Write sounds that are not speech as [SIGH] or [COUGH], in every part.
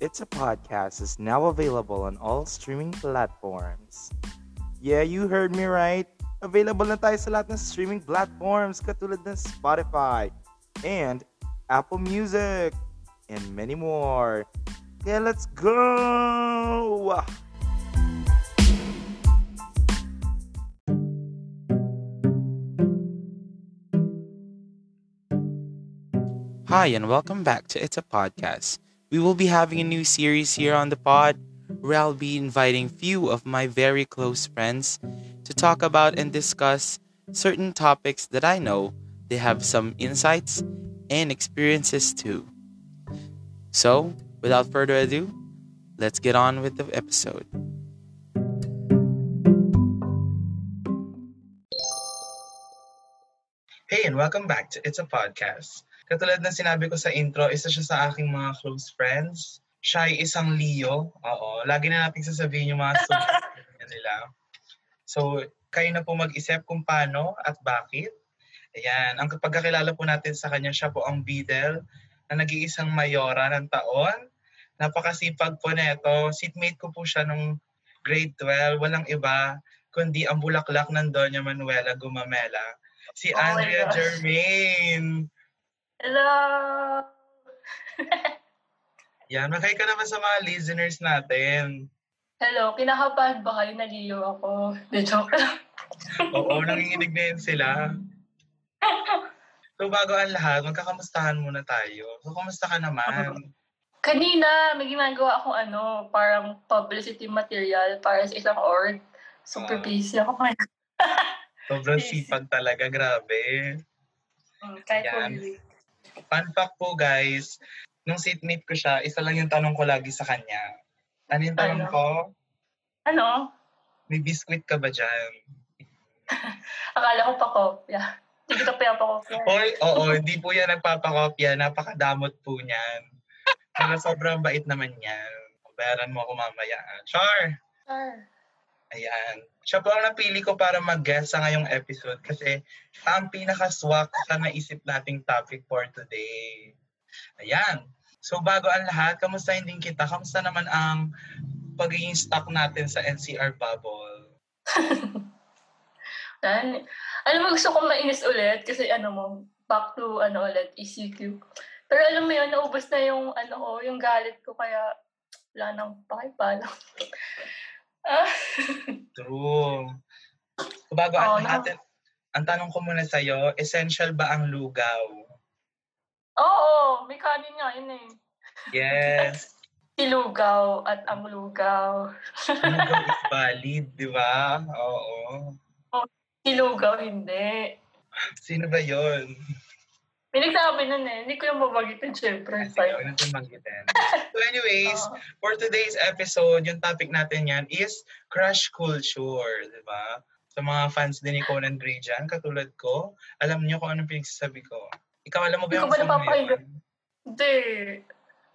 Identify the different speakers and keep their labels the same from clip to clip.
Speaker 1: It's a Podcast is now available on all streaming platforms. Yeah, you heard me right. Available na tayo sa lahat ng streaming platforms katulad ng Spotify and Apple Music and many more. Kaya let's go! Hi, and welcome back to It's a Podcast. We will be having a new series here on the pod where I'll be inviting few of my very close friends to talk about and discuss certain topics that I know they have some insights and experiences too. So, without further ado, let's get on with the episode. Hey, and welcome back to It's a Podcast. Katulad ng sinabi ko sa intro, isa siya sa aking mga close friends. Siya ay isang Leo. Oo, lagi na natin sasabihin yung mga [LAUGHS] nila. So, kayo na po mag-isip kung paano at bakit. Ayan, ang pagkakilala po natin sa kanya, siya po ang Bidel na nag-iisang mayora ng taon. Napakasipag po neto. Seatmate ko po siya nung grade 12. Walang iba kundi ang bulaklak ng Doña Manuela Gumamela. Si
Speaker 2: Oh
Speaker 1: Andrea. Germain.
Speaker 2: Hello! [LAUGHS]
Speaker 1: Yan, maghay ka naman sa mga listeners natin.
Speaker 2: Hello, kinakabahan ba kayo? Naliyo ako. De joke lang. [LAUGHS]
Speaker 1: Oo, nanginginig na yun sila. So bago ang lahat, magkakamustahan muna tayo. So kumusta ka naman? [LAUGHS]
Speaker 2: Kanina, may ginagawa akong ano, parang publicity material para sa isang org. Super
Speaker 1: Ah.
Speaker 2: busy ako ngayon.
Speaker 1: Sobrang sipag talaga, grabe.
Speaker 2: Mm, Kahit
Speaker 1: Yan.
Speaker 2: busy.
Speaker 1: Fun fact po guys, nung seatmate ko siya, isa lang yung tanong ko lagi sa kanya. Ano yung tanong
Speaker 2: Ano?
Speaker 1: ko?
Speaker 2: Ano?
Speaker 1: May biscuit ka ba dyan? [LAUGHS]
Speaker 2: Akala ko pa kopya. Hindi ko pa pa kopya.
Speaker 1: Hoy, oo, hindi po yan nagpapakopya. Napakadamot po niyan. Pero sobrang bait naman yan. Bayaran mo ako mamaya. ah. Char!
Speaker 2: Sure.
Speaker 1: Ayan. Siya po ang napili ko para mag-guest sa ngayong episode kasi siya ang pinaka-swak sa naisip nating topic for today. Ayan. So bago ang lahat, kamusta din kita? Kamusta naman ang pagiging stuck natin sa NCR bubble?
Speaker 2: Yan. Alam mo, gusto ko mainis ulit kasi ano mo, back to ano ulit, ECQ. Pero alam mo yun, naubos na yung ano ko, yung galit ko kaya wala nang pakipala. [LAUGHS]
Speaker 1: True. Bago
Speaker 2: Oo,
Speaker 1: ang
Speaker 2: na-
Speaker 1: lahat, ang tanong ko muna sa'yo, essential ba ang lugaw?
Speaker 2: Oo, may kanin nga yun eh.
Speaker 1: Yes. [LAUGHS]
Speaker 2: Si Lugaw at ang Lugaw.
Speaker 1: lugaw is valid, di ba? Oo.
Speaker 2: Si Lugaw, hindi.
Speaker 1: Sino ba yon?
Speaker 2: May nagsabi nun eh. Hindi ko yung mabagitin, syempre.
Speaker 1: Sige, huwag natin. [LAUGHS] So anyways,
Speaker 2: Oo.
Speaker 1: for today's episode, yung topic natin yan is crush culture, di ba? Sa mga fans din ni Conan Gray dyan, katulad ko, alam niyo kung anong pinagsasabi ko. Ikaw, alam mo ba
Speaker 2: Hindi ko
Speaker 1: yung
Speaker 2: ba
Speaker 1: song na yun?
Speaker 2: Hindi.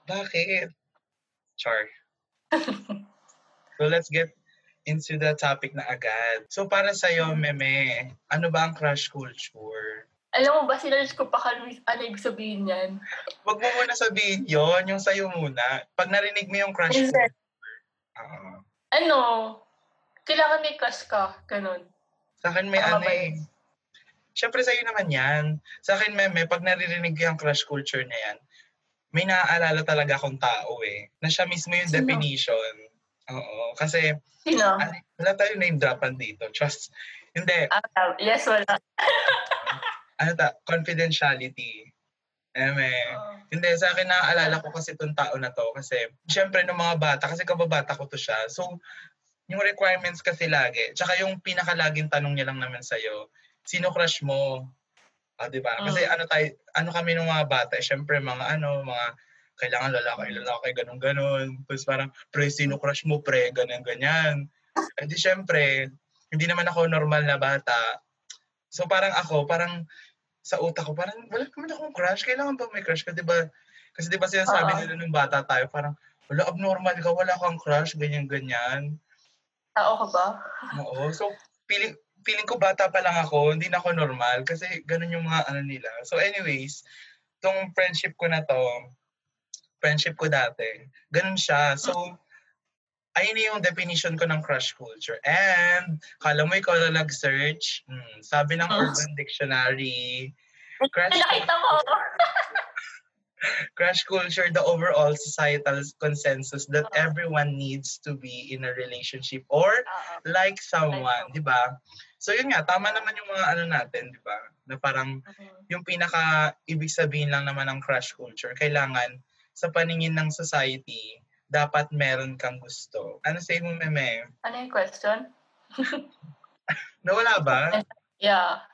Speaker 1: Bakit? Char. [LAUGHS] so let's get into the topic na agad. So para sa'yo, Meme, ano ba ang crush culture?
Speaker 2: Alam mo ba, sinarch ko pa kami, ano ibig sabihin yan?
Speaker 1: Huwag mo muna sabihin yon yung sa'yo muna. Pag narinig mo yung crush culture, ah,
Speaker 2: Ano, kailangan may crush ka, ganun.
Speaker 1: Sa akin may ano eh. Siyempre sa'yo naman yan. Sa akin, meme, pag naririnig yung crush culture na yan, may naaalala talaga akong tao eh. Na siya mismo yung
Speaker 2: Sino?
Speaker 1: definition. Oo. Kasi,
Speaker 2: Sino?
Speaker 1: ano, wala tayong name dropan dito. Trust. Hindi.
Speaker 2: Ah, yes, wala. [LAUGHS]
Speaker 1: Ano ta? Confidentiality. Eme.
Speaker 2: Oo.
Speaker 1: Hindi, sa akin naaalala ko kasi itong tao na to. Kasi, syempre, ng mga bata, kasi kababata ko to siya. So, yung requirements kasi lagi. Tsaka yung pinakalaging tanong niya lang naman sa'yo, sino crush mo? Ah, di ba? Kasi ano tayo, ano kami ng mga bata, eh, syempre mga ano, mga kailangan lalaki, lalaki, ganun ganon. Tapos parang, pre, sino crush mo, pre, ganun ganyan. Eh di syempre, hindi naman ako normal na bata. So parang ako, parang sa utak ko, parang wala naman akong crush. Kailangan ba may crush ka, di ba? Kasi di ba sinasabi
Speaker 2: Oo.
Speaker 1: nila nung bata tayo, parang, wala, abnormal ka, wala kang crush, ganyan-ganyan.
Speaker 2: Tao ka ba?
Speaker 1: Oo. So, feeling, feeling ko bata pa lang ako, hindi na ako normal kasi ganun yung mga ano nila. So anyways, tong friendship ko na to, friendship ko dati. Ganun siya. So, ayun yung definition ko ng crush culture. And, kala mo ikaw na nag-search, hmm, sabi ng Urban Dictionary, crush,
Speaker 2: Nakita [LAUGHS]
Speaker 1: crush culture, the overall societal consensus that everyone needs to be in a relationship or
Speaker 2: Oo.
Speaker 1: like someone, di ba? So yun nga, tama naman yung mga ano natin, di ba? Na parang
Speaker 2: Mhm.
Speaker 1: yung pinaka ibig sabihin lang naman ng crush culture, kailangan sa paningin ng society, dapat meron kang gusto. Ano say mo, Meme?
Speaker 2: Ano yung question? [LAUGHS]
Speaker 1: Nawala ba?
Speaker 2: Yeah.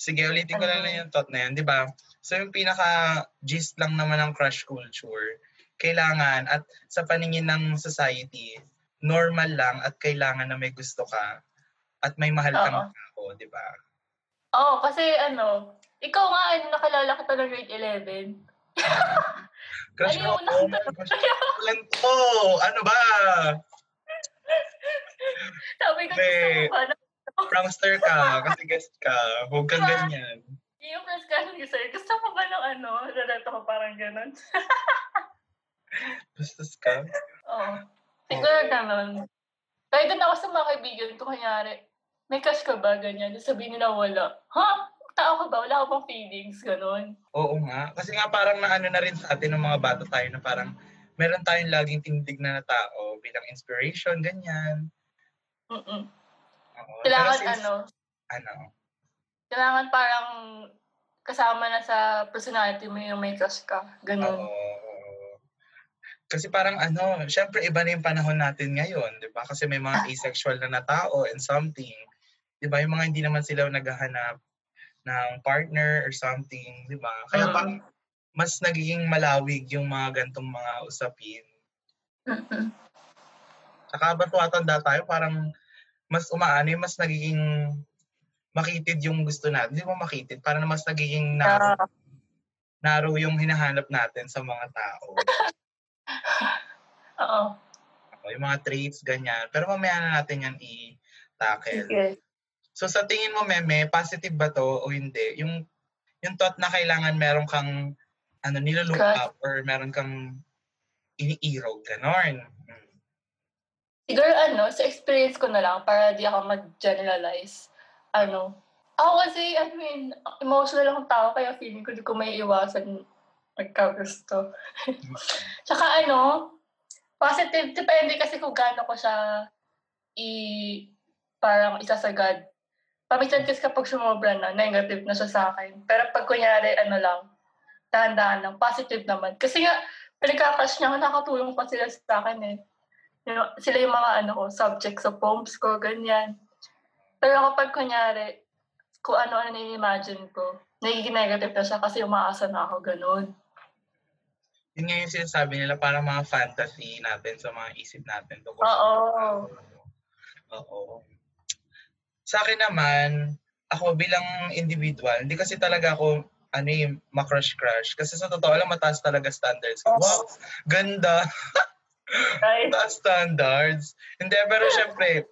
Speaker 1: Sige, ulitin ko lang na yung thought na yun, di ba? So yung pinaka gist lang naman ng crush culture, kailangan at sa paningin ng society, normal lang at kailangan na may gusto ka at may mahal kang
Speaker 2: Oo.
Speaker 1: tao, di ba?
Speaker 2: Oo, kasi ano, ikaw nga, ano, nakalala kita ng grade 11. [LAUGHS]
Speaker 1: Crush ako,
Speaker 2: unang-
Speaker 1: crush ko lang to. Ano ba?
Speaker 2: Sabi ko, gusto mo ba? na-
Speaker 1: Prankster ka, [LAUGHS] kasi guest ka. Huwag kang
Speaker 2: Diba?
Speaker 1: ganyan.
Speaker 2: Yung first question ko sa'yo, gusto mo ba ng ano? Lalato ko parang ganun.
Speaker 1: Bastos ka.
Speaker 2: Oo. Siguro ganun. Kaya doon ako sa mga kaibigan ko, kunyari, may crush ka ba? Ganyan. Sabihin nila wala. Ha? Tao ka ba? Wala ka bang feelings? Ganun.
Speaker 1: Oo nga. Kasi nga parang naano na rin sa atin ng mga bata tayo na parang meron tayong laging tinitignan na tao bilang inspiration, ganyan.
Speaker 2: Mm-mm.
Speaker 1: Oo.
Speaker 2: Kailangan
Speaker 1: since-
Speaker 2: ano,
Speaker 1: Ano?
Speaker 2: kailangan parang kasama na sa personality mo yung may crush ka.
Speaker 1: Oo.
Speaker 2: Ganun.
Speaker 1: Kasi parang ano, syempre iba na yung panahon natin ngayon, di ba? Kasi may mga asexual na na tao and something. Di ba? Yung mga hindi naman sila naghahanap ng partner or something, di ba? Kaya
Speaker 2: Mm.
Speaker 1: parang mas nagiging malawig yung mga gantong mga usapin.
Speaker 2: Mm-mm.
Speaker 1: Saka tayo, parang mas umaano, mas nagiging makitid yung gusto natin. Hindi mo makitid, parang mas nagiging narrow,
Speaker 2: Ah,
Speaker 1: narrow yung hinahanap natin sa mga tao. [LAUGHS]
Speaker 2: Oo.
Speaker 1: O, yung mga traits, ganyan. Pero mamaya na natin yan i-tackle.
Speaker 2: Sige.
Speaker 1: So sa tingin mo, Meme, positive ba to o hindi? Yung yung thought na kailangan meron kang ano, nilolook up or meron kang iniirog, ganon.
Speaker 2: Siguro ano, sa experience ko na lang, para di ako mag-generalize. Ano, ako kasi, I mean, emotional akong tao, kaya feeling ko di ko may iwasan magkagusto. [LAUGHS] Tsaka ano, positive, depende kasi kung gaano ko siya i parang isasagad. Paminsan kasi kapag sumobra na, negative na siya sa akin. Pero pag kunyari, ano lang, dahan-dahan lang, positive naman. Kasi nga, pinagkakash niya, nakatulong pa sila sa akin eh. You know, sila yung mga ano ko, subjects sa poems ko, ganyan. Pero kapag kunyari, kung ano-ano na-imagine ko, nagiging negative na siya kasi umaasa na ako, ganun.
Speaker 1: Yun nga yung sinasabi nila, parang mga fantasy natin sa mga isip natin. tungkol sa
Speaker 2: Oo.
Speaker 1: tao. Oo. Sa akin naman, ako bilang individual, hindi kasi talaga ako ano yung makrush-crush. Kasi sa totoo lang, mataas talaga standards.
Speaker 2: Oo.
Speaker 1: Wow, ganda. [LAUGHS] Mataas standards. Hindi, pero syempre,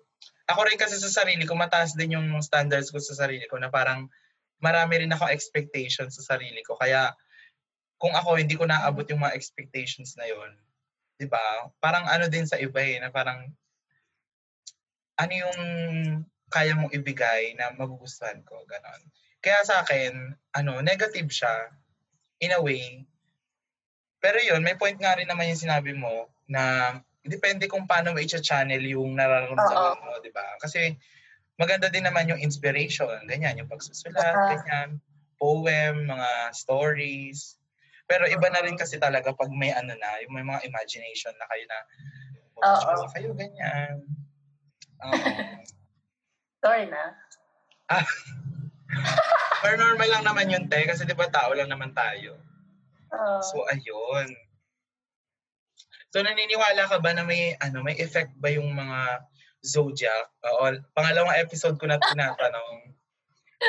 Speaker 1: ako rin kasi sa sarili ko, mataas din yung standards ko sa sarili ko na parang marami rin ako expectations sa sarili ko. Kaya kung ako hindi ko naabot yung mga expectations na yon, 'di ba? Parang ano din sa iba eh, na parang ano yung kaya mong ibigay na magugustuhan ko, ganon. Kaya sa akin, ano, negative siya in a way. Pero yun, may point nga rin naman yung sinabi mo na depende kung paano mo i-channel yung nararamdaman mo, di ba? Kasi maganda din naman yung inspiration, ganyan, yung pagsusulat,
Speaker 2: Ah.
Speaker 1: ganyan, poem, mga stories. Pero iba na rin kasi talaga pag may ano na, yung may mga imagination na kayo na,
Speaker 2: Oo.
Speaker 1: kayo ganyan. Oo.
Speaker 2: Sorry na. [LAUGHS]
Speaker 1: Pero normal lang naman yun, te, kasi di ba tao lang naman tayo.
Speaker 2: Oo.
Speaker 1: So, ayun. So, naniniwala ka ba na may, ano, may effect ba yung mga zodiac? Oo, pangalawang episode ko na tinatanong.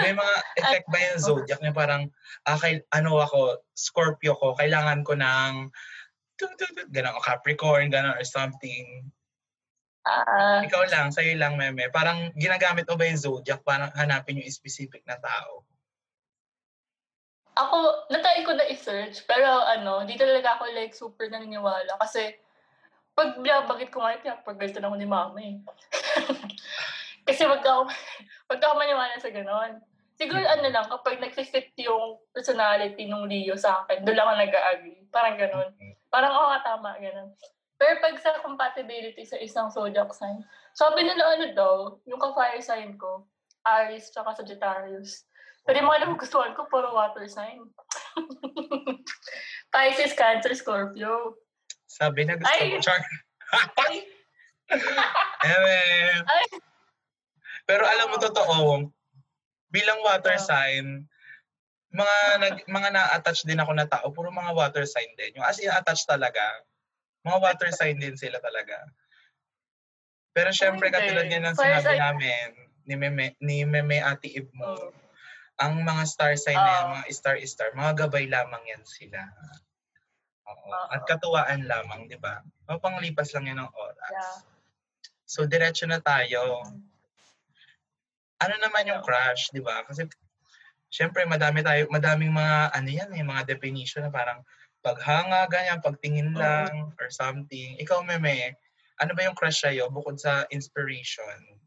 Speaker 1: May mga effect ba yung zodiac na parang, ah, kay, ano ako, Scorpio ko, kailangan ko ng, ganun, Capricorn, ganun, or something.
Speaker 2: Ah,
Speaker 1: Ikaw lang, sa'yo lang, meme. Parang ginagamit mo ba yung zodiac para hanapin yung specific na tao?
Speaker 2: ako, natry ko na i-search, pero ano, di talaga ako like super naniniwala kasi pag binabagit ko nga, pinapagalitan ako ni mama eh. [LAUGHS] kasi wag ako, wag ako maniwala sa ganon. Siguro ano lang, kapag nag-fit yung personality ng Leo sa akin, doon lang ako nag-agree. Parang ganon. Parang oo nga tama, ganon. Pero pag sa compatibility sa isang zodiac sign, sabi nila ano daw, yung ka-fire sign ko, Aries tsaka Sagittarius. Pero yung mga nagugustuhan ko, puro water sign. [LAUGHS] Pisces, Cancer, Scorpio.
Speaker 1: Sabi na gusto
Speaker 2: Ay!
Speaker 1: mo, Char. [LAUGHS]
Speaker 2: Ay,
Speaker 1: Pero alam mo, totoo, bilang water
Speaker 2: Ah.
Speaker 1: sign, mga nag, mga na-attach din ako na tao, puro mga water sign din. Yung as in attached talaga. Mga water sign din sila talaga. Pero syempre, katulad nga ng sinabi namin, ni Meme, ni Meme Ate Ib mo,
Speaker 2: oh.
Speaker 1: ang mga star sign na yan, mga star-star, mga gabay lamang yan sila. Oo.
Speaker 2: Oo.
Speaker 1: At katuwaan lamang, di ba? Mapanglipas lang yan ng oras.
Speaker 2: Yeah.
Speaker 1: So, diretso na tayo. Ano naman yung crush, di ba? Kasi, syempre, madami tayo, madaming mga, ano yan eh, mga definition na parang paghanga, ganyan, pagtingin lang, or something. Ikaw, Meme, ano ba yung crush sa'yo bukod sa inspiration?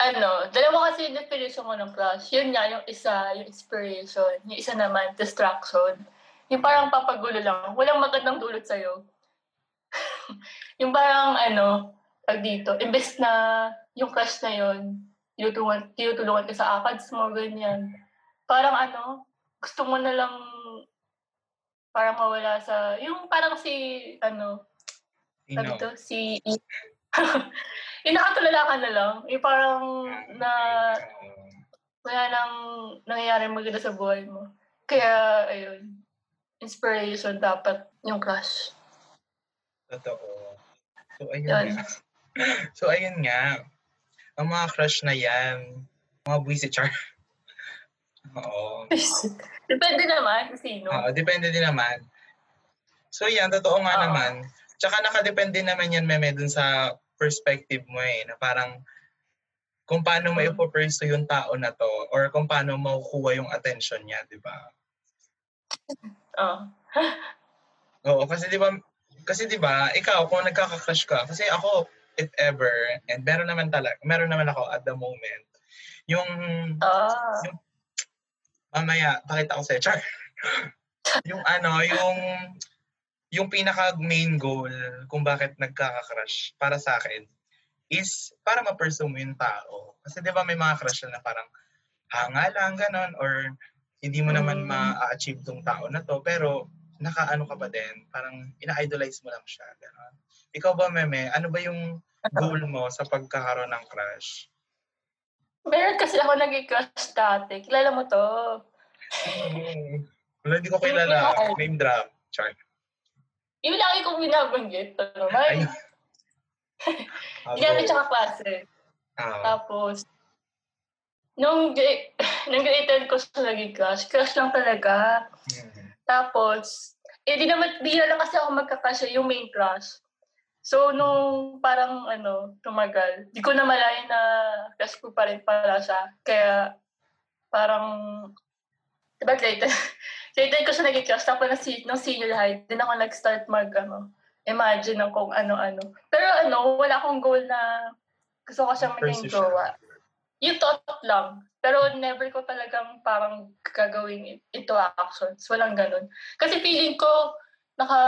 Speaker 2: Ano, dalawa kasi yung definition ko ng crush. Yun nga, yung isa, yung inspiration. Yung isa naman, distraction. Yung parang papagulo lang. Walang magandang dulot sa'yo. [LAUGHS] yung parang, ano, pag dito, imbes na yung crush na yun, tinutulungan, tinutulungan ka sa akads mo, ganyan. Parang ano, gusto mo na lang parang mawala sa, yung parang si, ano, sabi to, si... [LAUGHS] yung nakatulala ka na lang. Yung parang na wala nang nangyayari maganda sa buhay mo. Kaya, ayun, inspiration dapat yung crush.
Speaker 1: Totoo. So, ayun
Speaker 2: Yun.
Speaker 1: nga. [LAUGHS] So, ayun nga. Ang mga crush na yan, mga buwisit char. [LAUGHS] Oo. [LAUGHS]
Speaker 2: Depende naman kung sino.
Speaker 1: Oo, depende din naman. So yan, totoo nga
Speaker 2: Oo.
Speaker 1: naman. Tsaka nakadepende naman yan, Meme, dun sa perspective mo eh, na parang kung paano mo
Speaker 2: Mm.
Speaker 1: ipopursue yung tao na to or kung paano makukuha yung attention niya, di ba?
Speaker 2: Oo. [LAUGHS]
Speaker 1: Oo, kasi di ba, kasi di ba, ikaw, kung nagkaka-crush ka, kasi ako, if ever, and meron naman talaga, meron naman ako at the moment, yung,
Speaker 2: Ah.
Speaker 1: Mamaya, pakita ko sa'yo, char. [LAUGHS] yung ano, yung, yung pinaka main goal kung bakit nagkaka-crush para sa akin is para ma-pursue mo yung tao. Kasi di ba may mga crush na parang hanga lang, ganon, or hindi mo naman
Speaker 2: Mm.
Speaker 1: ma-achieve tong tao na to, pero nakaano ka pa din, parang ina-idolize mo lang siya, ganon. Ikaw ba, Meme, ano ba yung goal mo sa pagkakaroon ng crush?
Speaker 2: Meron kasi ako naging crush dati. Kilala mo to.
Speaker 1: Hmm. [LAUGHS] Wala, hindi ko kilala. Name drop. Char.
Speaker 2: Yung lagi kong binabanggit. Ano, may,
Speaker 1: Ayun. [LAUGHS]
Speaker 2: hindi namin tsaka klase.
Speaker 1: Ah,
Speaker 2: Tapos, nung, [SIGHS] nung grade 10 ko siya naging crush, crush lang talaga.
Speaker 1: hmm.
Speaker 2: Tapos, eh di naman, di na lang kasi ako magkakasya yung main crush. So, nung parang ano, tumagal, di ko na malayan na crush ko pa rin pala siya. Kaya, parang, diba grade 10? grade 10 ko siya naging crush. Tapos, nung, se- nung senior high, din ako nag-start mag, ano, imagine ng kung ano-ano. Pero ano, wala akong goal na gusto ko siyang maging jowa. Yung thought lang. Pero never ko talagang parang gagawin into actions. Walang ganun. Kasi feeling ko, naka,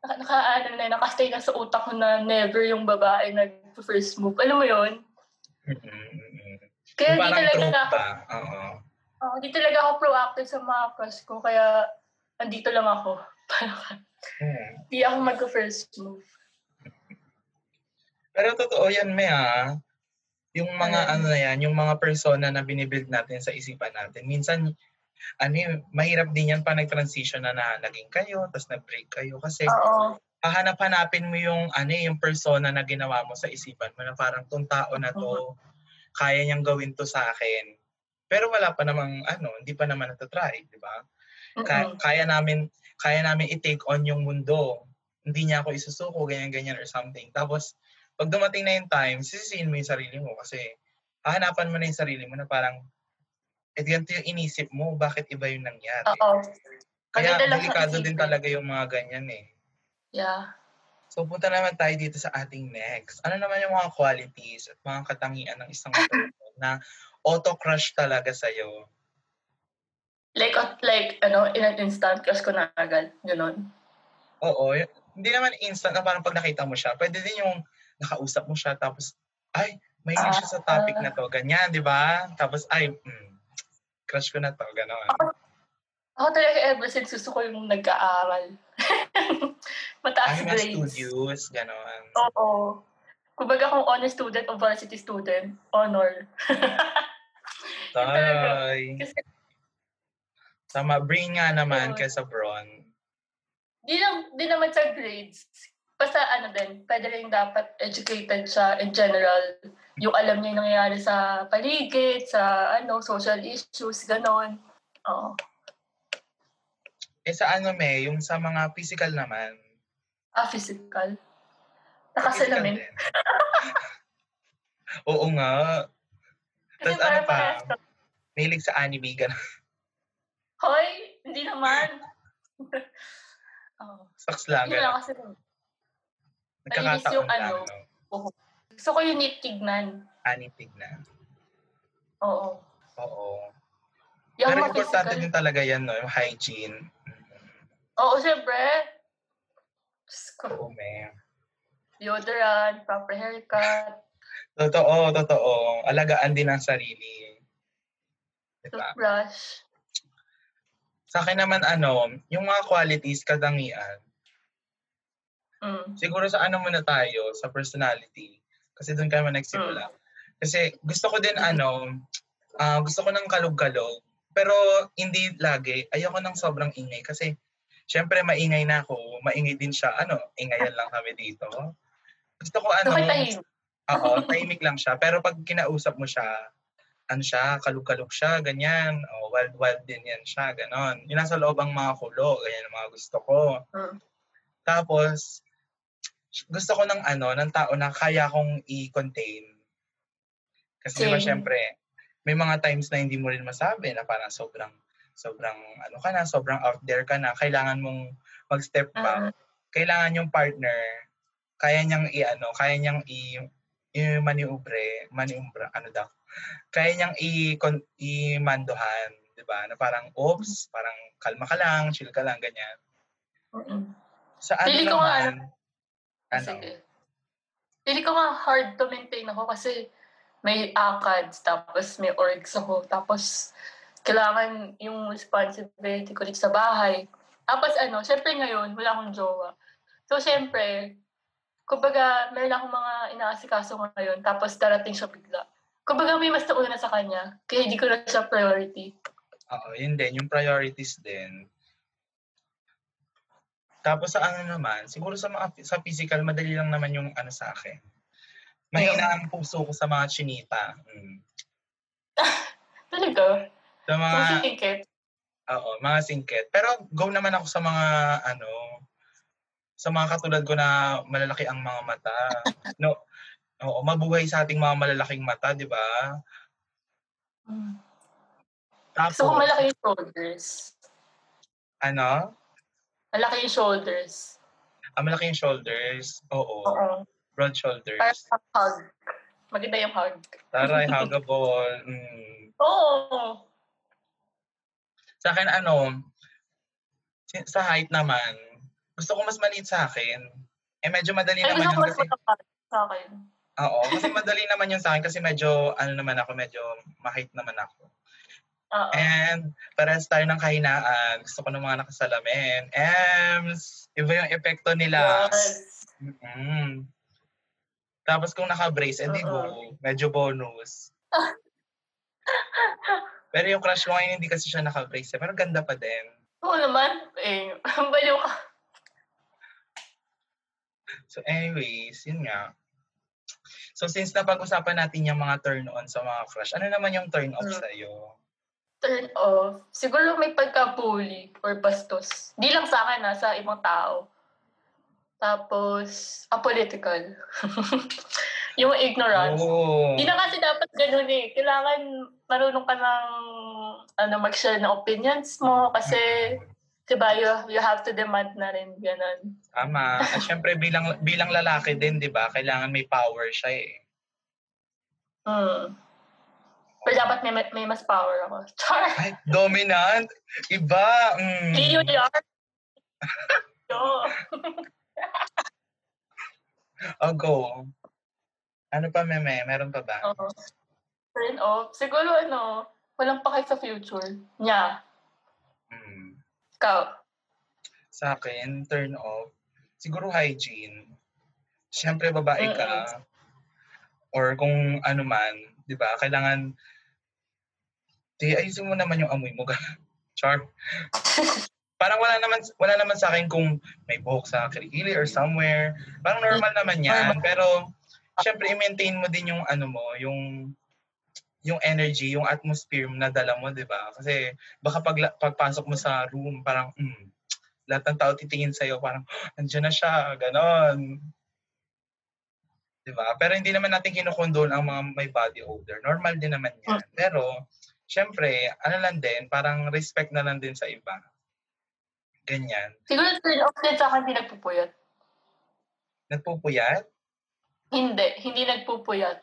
Speaker 2: naka, naka ano na, nakastay na sa utak ko na never yung babae nag-first move. Alam mo yun?
Speaker 1: Mm-mm.
Speaker 2: Kaya di talaga ako?
Speaker 1: Oo.
Speaker 2: oh, di talaga ako proactive sa mga crush ko. Kaya, andito lang ako.
Speaker 1: Hmm.
Speaker 2: di ako mag-first move.
Speaker 1: Pero totoo yan, may ah. Yung mga
Speaker 2: Mm.
Speaker 1: ano na yan, yung mga persona na binibuild natin sa isipan natin. Minsan, ano mahirap din yan pa nag-transition na, na naging kayo, tapos nag-break kayo. Kasi
Speaker 2: Oo.
Speaker 1: hahanap-hanapin mo yung ano eh, yung persona na ginawa mo sa isipan mo na parang tong tao na to, kaya niyang gawin to sa akin. Pero wala pa namang ano, hindi pa naman natatry, di ba? Ka-
Speaker 2: Mm-mm.
Speaker 1: kaya namin kaya namin i-take on yung mundo. Hindi niya ako isusuko, ganyan-ganyan or something. Tapos, pag dumating na yung time, sisisihin mo yung sarili mo kasi hahanapan mo na yung sarili mo na parang, eh ganito yung inisip mo, bakit iba yung nangyari?
Speaker 2: Oo.
Speaker 1: Kaya delikado din talaga yung mga ganyan eh.
Speaker 2: Yeah.
Speaker 1: So punta naman tayo dito sa ating next. Ano naman yung mga qualities at mga katangian ng isang [LAUGHS] person na auto-crush talaga sa'yo?
Speaker 2: Like, uh, like, ano, in an instant, crush ko na agad. Ganon.
Speaker 1: Oo, hindi naman instant na parang pag nakita mo siya. Pwede din yung nakausap mo siya tapos, ay, may siya sa topic na to. Ganyan, di ba? Tapos, ay, mm, crush ko na to. Ganon.
Speaker 2: Ako talaga ever since gusto ko yung nagka-aral. [LAUGHS] Mataas
Speaker 1: Ay,
Speaker 2: grades.
Speaker 1: studios. Ganon.
Speaker 2: Oo. Kumbaga kung honor student o varsity student, honor. [LAUGHS]
Speaker 1: Tay.
Speaker 2: Kasi
Speaker 1: Tama, bring nga naman kaysa Bron.
Speaker 2: di, lang, di naman sa grades. Basta ano din, pwede rin dapat educated siya in general. Yung alam niya yung nangyayari sa paligid, sa ano, social issues, ganon. Oo.
Speaker 1: Eh sa ano, May, yung sa mga physical naman.
Speaker 2: Ah, physical. Nakasalamin. [LAUGHS]
Speaker 1: Oo nga.
Speaker 2: Kasi
Speaker 1: Tas ano pa? Mahilig sa anime, gano'n.
Speaker 2: Hoy, hindi naman. [LAUGHS] oh.
Speaker 1: Saks lang,
Speaker 2: Yun lang
Speaker 1: gano'n.
Speaker 2: kasi
Speaker 1: Nagkakataon
Speaker 2: yung ano.
Speaker 1: no?
Speaker 2: gusto ko yung tignan.
Speaker 1: Anime tignan.
Speaker 2: Oo.
Speaker 1: Oo.
Speaker 2: Yung
Speaker 1: Pero importante
Speaker 2: physical.
Speaker 1: din talaga yan, no? Yung hygiene.
Speaker 2: Oo, syempre. Diyos ko.
Speaker 1: Oo, May.
Speaker 2: Deodorant, proper haircut, [LAUGHS]
Speaker 1: Totoo, totoo. Alagaan din ang sarili. Diba?
Speaker 2: toothbrush.
Speaker 1: Sa akin naman, ano, yung mga qualities, kadangian,
Speaker 2: Mm.
Speaker 1: siguro sa ano muna tayo, sa personality. Kasi doon kami nagsimula. Kasi gusto ko din ano, ah, gusto ko ng kalog-kalog. Pero hindi lagi. Ayoko ng sobrang ingay. Kasi syempre maingay na ako. Maingay din siya. Ano, ingayan lang kami dito. Gusto ko ano,
Speaker 2: Gusto
Speaker 1: oo, tahimik lang siya. Pero pag kinausap mo siya, ano siya, kalug-kalog siya, ganyan. O, wild-wild din yan siya, ganon. Yung nasa loob ang mga kulo, ganyan ang mga gusto ko.
Speaker 2: Mm.
Speaker 1: Tapos, gusto ko ng ano, ng tao na kaya kong i-contain. Kasi di ba
Speaker 2: Same.
Speaker 1: syempre, may mga times na hindi mo rin masabi na parang sobrang, sobrang ano ka na, sobrang out there ka na, kailangan mong mag-step back.
Speaker 2: Mm.
Speaker 1: Kailangan yung partner, kaya niyang i-ano, kaya niyang i- i-maniubre, maniumbra, ano daw, kaya niyang i- kon- i-mandohan, di ba? Na parang, oops, parang kalma ka lang, chill ka lang, ganyan.
Speaker 2: Mm-mm.
Speaker 1: Sa ano
Speaker 2: Pili ko nga,
Speaker 1: naman, ano,
Speaker 2: Sige. Pili ko nga hard to maintain ako kasi may ACADS, tapos may orgs ako, tapos kailangan yung responsibility ko dito sa bahay. Tapos ano, syempre ngayon, wala akong jowa. So syempre, kumbaga, meron akong mga inaasikaso ngayon, tapos darating siya bigla. Kumbaga, may mas nauna sa kanya, kaya hindi ko na siya priority.
Speaker 1: Oo, yun din, yung priorities din. Tapos sa ano naman, siguro sa mga sa physical, madali lang naman yung ano sa akin. Mahina ang puso ko sa mga chinita. Mm. [LAUGHS]
Speaker 2: Talaga?
Speaker 1: Sa mga,
Speaker 2: So, singkit.
Speaker 1: oo, mga singket. Pero go naman ako sa mga, ano, sa mga katulad ko na malalaki ang mga mata. No, oo, mabuhay sa ating mga malalaking mata, di ba?
Speaker 2: Mm.
Speaker 1: Tapos,
Speaker 2: Gusto ko malaki yung shoulders.
Speaker 1: ano,
Speaker 2: Malaki yung shoulders.
Speaker 1: ah, malaki yung shoulders. Oo,
Speaker 2: Oo.
Speaker 1: broad shoulders.
Speaker 2: Parang hug. Maganda yung hug.
Speaker 1: Taray, [LAUGHS] huggable. Mm.
Speaker 2: Oo.
Speaker 1: Sa akin, ano, sa height naman, gusto ko mas maliit sa akin. Eh, medyo madali
Speaker 2: Ay,
Speaker 1: naman yun kasi,
Speaker 2: sa akin.
Speaker 1: oo, kasi madali naman yun sa akin kasi medyo, ano naman ako, medyo ma-height naman ako.
Speaker 2: Oo.
Speaker 1: And, parehas tayo ng kahinaan. Gusto ko ng mga nakasalamin. Ems, iba yung epekto nila.
Speaker 2: Yes.
Speaker 1: Mm. Tapos kung naka-brace, edi go. Medyo bonus. [LAUGHS] Pero yung crush ko ngayon, hindi kasi siya naka-brace. Pero ganda pa din.
Speaker 2: Oo naman. Eh, [LAUGHS] baliw ka.
Speaker 1: So anyways, yun nga. So since napag-usapan natin yung mga turn-on sa mga crush, ano naman yung turn-off
Speaker 2: Mm.
Speaker 1: sa'yo?
Speaker 2: Turn off. Siguro may pagka-bully or bastos. Di lang sa akin, ha, sa ibang tao. Tapos, apolitical. [LAUGHS] yung ignorance.
Speaker 1: Oo.
Speaker 2: Hindi na kasi dapat ganun eh. Kailangan marunong ka ng ano, mag-share ng opinions mo kasi diba, you, you have to demand na rin ganun.
Speaker 1: Tama. At syempre bilang bilang lalaki din, 'di ba? Kailangan may power siya eh.
Speaker 2: Hmm. Pero dapat may, may mas power ako. [LAUGHS] Char!
Speaker 1: Ay, dominant. Iba. Mm.
Speaker 2: Leo Yar! [LAUGHS] Yo! [LAUGHS]
Speaker 1: Oh, go. Ano pa, Meme? Meron pa ba?
Speaker 2: Oo. Turn off. Siguro ano, walang pakay sa future. Nya.
Speaker 1: Mm.
Speaker 2: Ikaw.
Speaker 1: Sa akin, turn off. Siguro hygiene. Siyempre, babae ka. Or kung ano man, di ba, kailangan, di, ayusin mo naman yung amoy mo. Char. [LAUGHS] Parang wala naman wala naman sa akin kung may buhok sa kilikili or somewhere. Parang normal naman yan. Pero, syempre, i-maintain mo din yung ano mo, yung yung energy, yung atmosphere na dala mo, di ba? Kasi baka pag, pagpasok mo sa room, parang, mm, lahat ng tao titingin sa'yo, parang, oh, andyan na siya, ganon. Di ba? Pero hindi naman natin kinukondol ang mga may body odor. Normal din naman yan. Pero, syempre, ano lang din, parang respect na lang din sa iba. Ganyan.
Speaker 2: Siguro turn off din sa akin, hindi nagpupuyat.
Speaker 1: Nagpupuyat?
Speaker 2: Hindi, hindi nagpupuyat.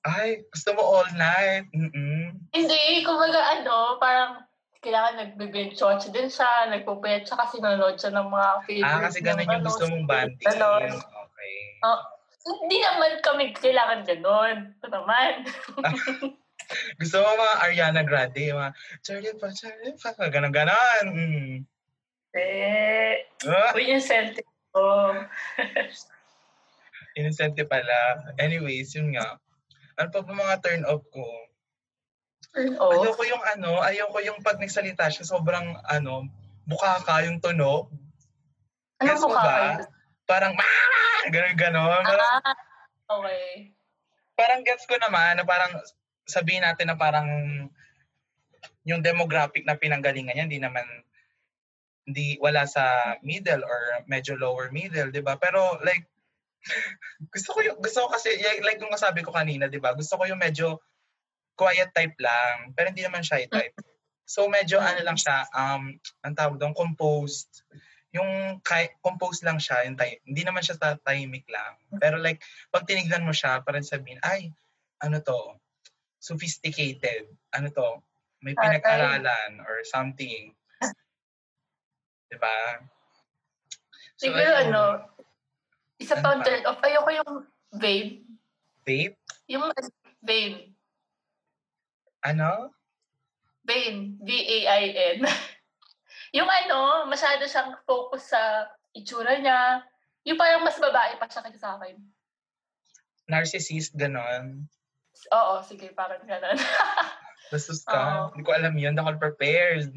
Speaker 1: Ay, gusto mo all night? Mm-mm.
Speaker 2: Hindi, kumbaga ano, parang kailangan nagbe-binge watch din siya, nagpupuyat siya kasi nanonood siya ng mga favorite.
Speaker 1: Ah, kasi ganun yung
Speaker 2: ano,
Speaker 1: gusto mong banding.
Speaker 2: ganon.
Speaker 1: Okay.
Speaker 2: Oh, hindi naman kami kailangan ganun. Ito naman. [LAUGHS]
Speaker 1: Gusto mo mga Ariana Grande, mga Charlie pa, Charlie pa, ganon ganon.
Speaker 2: Eh,
Speaker 1: Ah,
Speaker 2: uy, incentive ko. [LAUGHS]
Speaker 1: incentive pala. Anyways, yun nga. Ano pa ba mga turn off ko?
Speaker 2: Turn off.
Speaker 1: Ayoko yung ano, ayoko yung pag nagsalita siya, sobrang ano, bukaka yung tunog. Mo
Speaker 2: mukha
Speaker 1: ba? Parang, ganon ganon. Parang,
Speaker 2: Ah, okay.
Speaker 1: parang gets ko naman na parang sabihin natin na parang yung demographic na pinanggalingan niya, hindi naman hindi wala sa middle or medyo lower middle, 'di ba? Pero like [LAUGHS] gusto ko yung gusto ko kasi like, like yung nasabi ko kanina, 'di ba? Gusto ko yung medyo quiet type lang, pero hindi naman shy type. So medyo ano lang siya, um ang tawag doon composed. Yung kay, composed lang siya, yung tay- hindi naman siya ta- tahimik lang. Pero like pag tinignan mo siya, parang sabihin, ay, ano to? Sophisticated. Ano to? May pinag-aralan or something. [LAUGHS] 'Di ba? So,
Speaker 2: Siguro
Speaker 1: ayun.
Speaker 2: ano, isa
Speaker 1: Ano
Speaker 2: pang
Speaker 1: pa?
Speaker 2: turn off. Ayoko yung vape.
Speaker 1: Vape?
Speaker 2: Yung vape.
Speaker 1: Ano?
Speaker 2: Vain. V-A-I-N. [LAUGHS] yung ano, masyado siyang focus sa itsura niya. Yung parang mas babae pa siya kaysa sa akin.
Speaker 1: Narcissist, ganon.
Speaker 2: Oo, sige, parang ganun. [LAUGHS]
Speaker 1: Bastos ka. Hindi ko alam yun. Hindi ako prepared.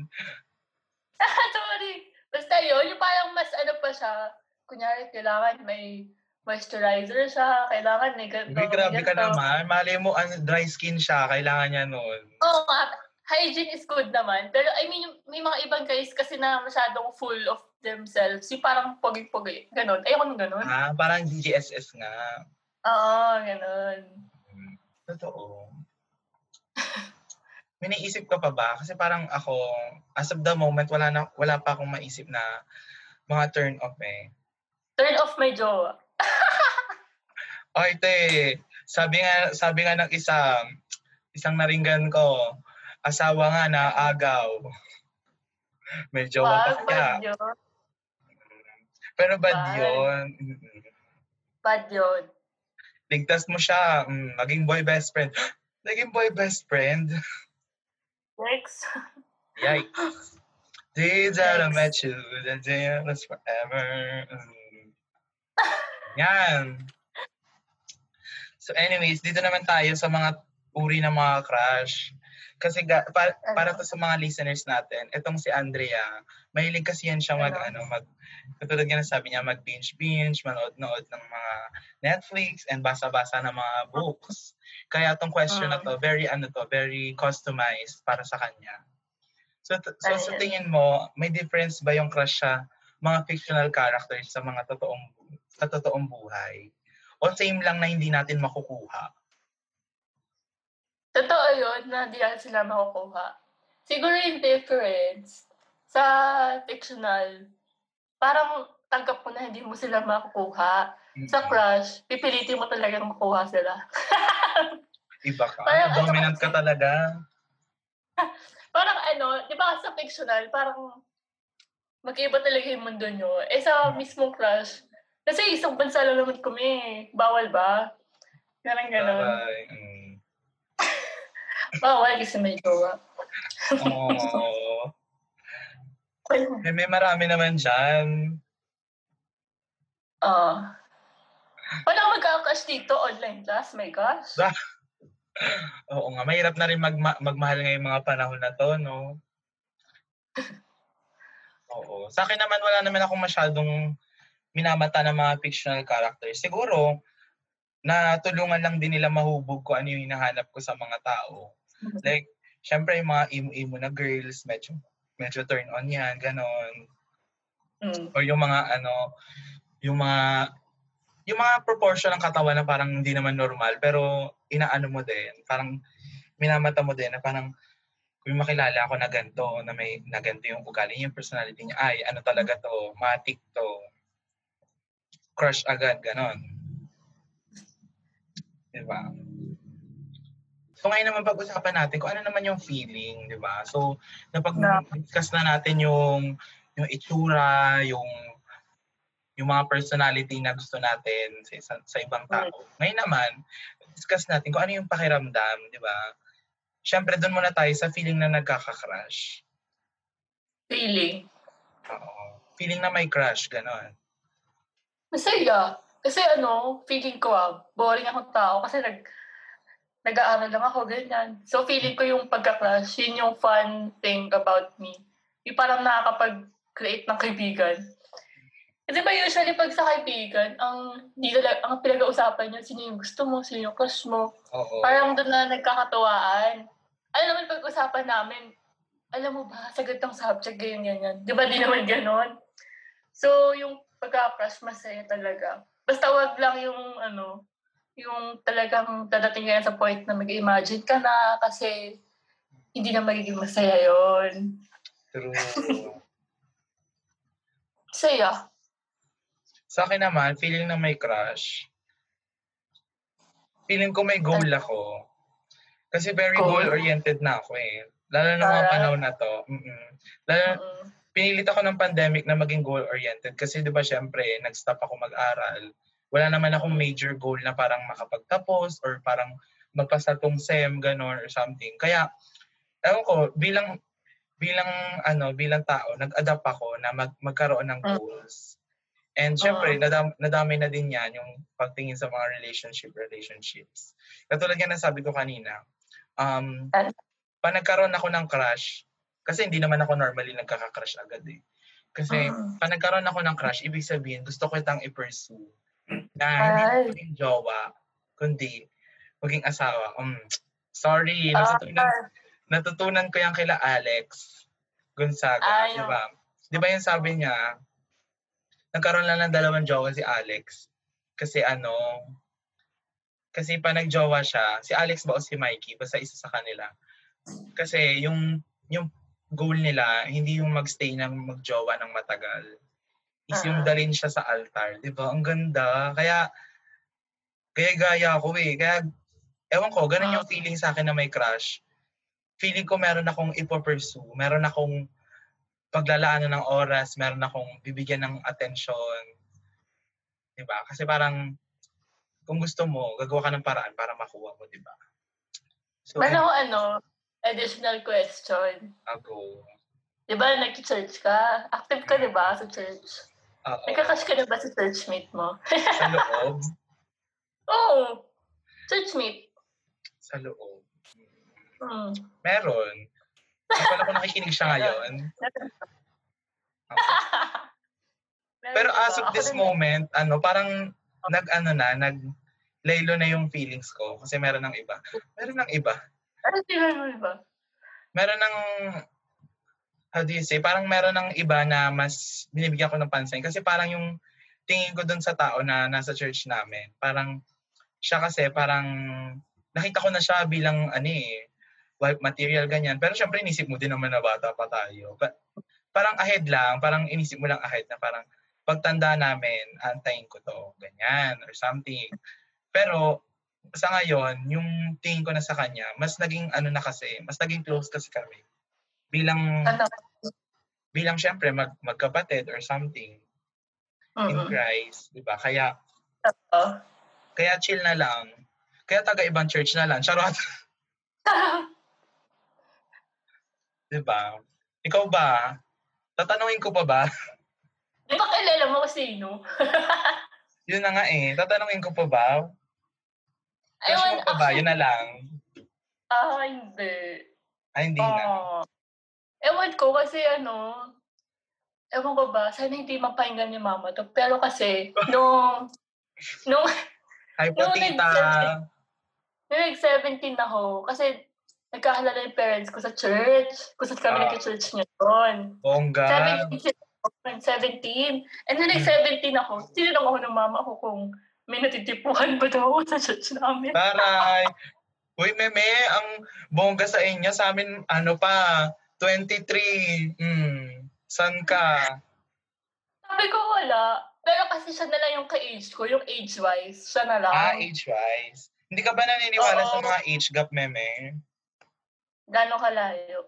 Speaker 1: [LAUGHS]
Speaker 2: Sorry. Basta yun, yung parang mas ano pa siya. Kunyari, kailangan may moisturizer siya. Kailangan may ganito.
Speaker 1: Uy, grabe
Speaker 2: may
Speaker 1: ka
Speaker 2: ganito.
Speaker 1: naman. Mali mo, ano, dry skin siya. Kailangan niya nun.
Speaker 2: Oo nga. Hygiene is good naman. Pero I mean, yung- may mga ibang guys kasi na masyadong full of themselves. Yung parang pogi-pogi. Ganon. Ayoko nung ganon.
Speaker 1: Ah, parang DGSS nga.
Speaker 2: Oo, ganon.
Speaker 1: Hmm. Totoo. [LAUGHS] May naisip ka pa ba? Kasi parang ako, as of the moment, wala, na, wala pa akong maisip na mga turn off eh.
Speaker 2: Turn off my jowa. [LAUGHS]
Speaker 1: Ay, te, sabi nga, sabi nga ng isang, isang naringgan ko, asawa nga na agaw. [LAUGHS] May jowa pa kaya.
Speaker 2: yun.
Speaker 1: Pero bad
Speaker 2: Bad.
Speaker 1: yun.
Speaker 2: Bad yun.
Speaker 1: Ligtas mo siya. Mm, maging boy best friend. [GASPS] Naging boy best friend. [LAUGHS]
Speaker 2: Next.
Speaker 1: Yikes. [LAUGHS] Day that I
Speaker 2: Yikes.
Speaker 1: met you, the day I was forever. Mm. Yan. So anyways, dito naman tayo sa mga uri ng mga crush. Kasi ga, pa- para to sa mga listeners natin, itong si Andrea, mahilig kasi yan siya mag,
Speaker 2: Ano?
Speaker 1: ano, mag, katulad nga ng sabi niya, mag binge-binge, manood-nood ng mga Netflix, and basa-basa ng mga books. Kaya tong question na to, very, ano to, very customized para sa kanya. So, t- so sa
Speaker 2: Ayun.
Speaker 1: tingin mo, may difference ba yung crush sa mga fictional characters sa mga totoong sa totoong buhay? O same lang na hindi natin makukuha?
Speaker 2: Totoo yun na di natin sila makukuha. Siguro yung difference sa fictional, parang tanggap mo na hindi mo sila makukuha. Sa crush, pipilitin mo talagang makuha sila.
Speaker 1: Iba ka.
Speaker 2: Parang ano
Speaker 1: Dominant ka talaga. [LAUGHS]
Speaker 2: parang ano, di ba sa fictional, parang mag-iba talaga yung mundo nyo. Eh sa mismong crush, kasi isang bansa lang naman kami eh. Bawal ba? Ganang ganon.
Speaker 1: Bye.
Speaker 2: Bawal kasi may jowa.
Speaker 1: Oo. Eh, may marami naman dyan.
Speaker 2: Ah. Walang magka-crush dito, online class, my gosh. [LAUGHS]
Speaker 1: Oo nga, mahirap na rin magma- magmahal ngayong mga panahon na to, no? [LAUGHS] Oo. Sa akin naman, wala naman akong masyadong minamata ng mga fictional characters. Siguro, natulungan lang din nila mahubog ko ano yung hinahanap ko sa mga tao. [LAUGHS] Like, syempre yung mga imo-imo na girls, medyo, medyo turn on yan, ganon.
Speaker 2: Mm.
Speaker 1: Or yung mga ano, yung mga yung mga proportion ng katawan na parang hindi naman normal pero inaano mo din, parang minamata mo din na parang kung makilala ako na ganito, na may na ganito yung ugali, yung personality niya, ay ano talaga to, matik to. Crush agad, ganon. Diba? So ngayon naman pag-usapan natin kung ano naman yung feeling, di ba? So, napag-discuss na natin yung yung itsura, yung yung mga personality na gusto natin sa, sa, sa ibang tao. Ngayon naman, discuss natin kung ano yung pakiramdam, di ba? Siyempre, doon muna tayo sa feeling na nagkaka-crush.
Speaker 2: Feeling.
Speaker 1: Oo. Feeling na may crush, ganon.
Speaker 2: Masaya. Kasi ano, feeling ko ah, boring akong tao kasi nag nag-aaral lang ako, ganyan. So feeling ko yung pagka-crush, yun yung fun thing about me. Yung parang nakakapag-create ng kaibigan. Kasi ba usually pag sa kaibigan, ang, di talaga, ang pinag-uusapan nyo, sino yung gusto mo, sino yung crush mo.
Speaker 1: Oo.
Speaker 2: Parang doon na nagkakatuwaan. Alam naman pag-usapan namin, alam mo ba, sa ganitong subject, ganyan, ganyan. Di ba di naman ganon? So, yung pagka-crush, masaya talaga. Basta wag lang yung, ano, yung talagang dadating ka na sa point na mag-imagine ka na kasi hindi na magiging masaya yon
Speaker 1: True. [LAUGHS]
Speaker 2: Saya.
Speaker 1: Sa akin naman, feeling na may crush, feeling ko may goal ako. Kasi very
Speaker 2: Goal?
Speaker 1: goal-oriented na ako eh. Lalo na mga
Speaker 2: Ah.
Speaker 1: panahon na to. Mm-mm. Lalo,
Speaker 2: Mm-mm.
Speaker 1: pinilit ako ng pandemic na maging goal-oriented kasi 'di ba syempre nag-stop ako mag-aral. Wala naman akong major goal na parang makapagtapos or parang magpasa tong SEM ganon or something. Kaya ewan ko bilang bilang ano bilang tao nag-adapt ako na mag, magkaroon ng
Speaker 2: Mm.
Speaker 1: goals. And syempre nadam, nadamay na din 'yan yung pagtingin sa mga relationship relationships. Katulad nga ng sabi ko kanina, um
Speaker 2: Ano?
Speaker 1: pa nagkaroon ako ng crush, kasi hindi naman ako normally nagkaka-crush agad eh. Kasi
Speaker 2: Mm.
Speaker 1: pa nagkaroon ako ng crush, ibig sabihin gusto ko itang i-pursue. Na hindi maging jowa, kundi maging asawa. Um, sorry, natutunan,
Speaker 2: Ah,
Speaker 1: natutunan ko yan kila Alex Gonzaga, di ba? Di ba yung sabi niya, nagkaroon lang ng dalawang jowa si Alex. Kasi ano, kasi pa nagjowa siya, si Alex ba o si Mikey, basta isa sa kanila. Kasi yung yung goal nila, hindi yung magstay ng magjowa ng matagal. Is yung
Speaker 2: Ah.
Speaker 1: dalin siya sa altar. Di ba? Ang ganda. Kaya, kaya gaya ako eh. Kaya, ewan ko, ganun yung
Speaker 2: Ah.
Speaker 1: feeling sa akin na may crush. Feeling ko meron akong ipopursue. Meron akong paglalaanan ng oras. Meron akong bibigyan ng atensyon. Di ba? Kasi parang, kung gusto mo, gagawa ka ng paraan para makuha mo, di ba? So,
Speaker 2: Meron ako ano, additional question.
Speaker 1: ako.
Speaker 2: Di ba, nag-church ka? Active ka, di ba, sa church?
Speaker 1: Oo.
Speaker 2: Nagkakash ka na ba sa churchmate mo?
Speaker 1: sa loob.
Speaker 2: Oo. Churchmate.
Speaker 1: Sa loob.
Speaker 2: Hmm.
Speaker 1: Meron. Hindi ko alam kung nakikinig siya ngayon. [LAUGHS]
Speaker 2: Meron
Speaker 1: Pero as of
Speaker 2: Ako
Speaker 1: this moment, ano, parang nag-ano na, nag laylo na yung feelings ko kasi meron ng iba. Meron ng iba.
Speaker 2: Ano tingnan mo ba?
Speaker 1: Meron ng how do you say, parang meron ng iba na mas binibigyan ko ng pansin kasi parang yung tingin ko dun sa tao na nasa church namin. Parang, siya kasi parang, nakita ko na siya bilang, ano eh, wife material, ganyan. Pero syempre, inisip mo din naman na bata pa tayo. Pa- parang ahead lang, parang inisip mo lang ahead na parang, pagtanda namin, antayin ko to, ganyan, or something. Pero, sa ngayon, yung tingin ko na sa kanya, mas naging ano na kasi, mas naging close kasi kami. Bilang,
Speaker 2: Ano?
Speaker 1: bilang syempre, mag, magkapatid or something in
Speaker 2: Mm-mm.
Speaker 1: Christ, di ba? Kaya,
Speaker 2: Oo.
Speaker 1: kaya chill na lang. Kaya taga ibang church na lang. Charot, [LAUGHS] di ba? Ikaw ba? Tatanungin ko pa ba? [LAUGHS]
Speaker 2: Di ba kilala mo kung sino? [LAUGHS]
Speaker 1: Yun na nga eh. Tatanungin ko pa ba? Crush mo pa ba? Yun na lang.
Speaker 2: Ah, hindi.
Speaker 1: Ay, hindi na.
Speaker 2: Ewan ko kasi ano, ewan ko ba, sana hindi mapahinggan ni mama to. Pero kasi, [LAUGHS] nung, nung,
Speaker 1: po,
Speaker 2: Nung
Speaker 1: tita.
Speaker 2: nag- nung nag-17 ako, kasi nagkahalala yung parents ko sa church. Kung saan kami
Speaker 1: Ah.
Speaker 2: nag-church ngayon.
Speaker 1: Bongga.
Speaker 2: 17 sila ako, 17. And then nag-17 ako, tinanong ako ng mama ko kung may natitipuhan ba daw sa church namin.
Speaker 1: Taray. [LAUGHS] Uy, meme, ang bongga sa inyo. Sa amin, ano pa, 23. Hmm. San ka?
Speaker 2: Sabi ko wala. Pero kasi siya na lang yung ka-age ko, yung age-wise, siya na lang.
Speaker 1: Ah, age-wise. Hindi ka ba naniniwala
Speaker 2: Oo.
Speaker 1: sa mga age gap, meme?
Speaker 2: Gano'ng kalayo.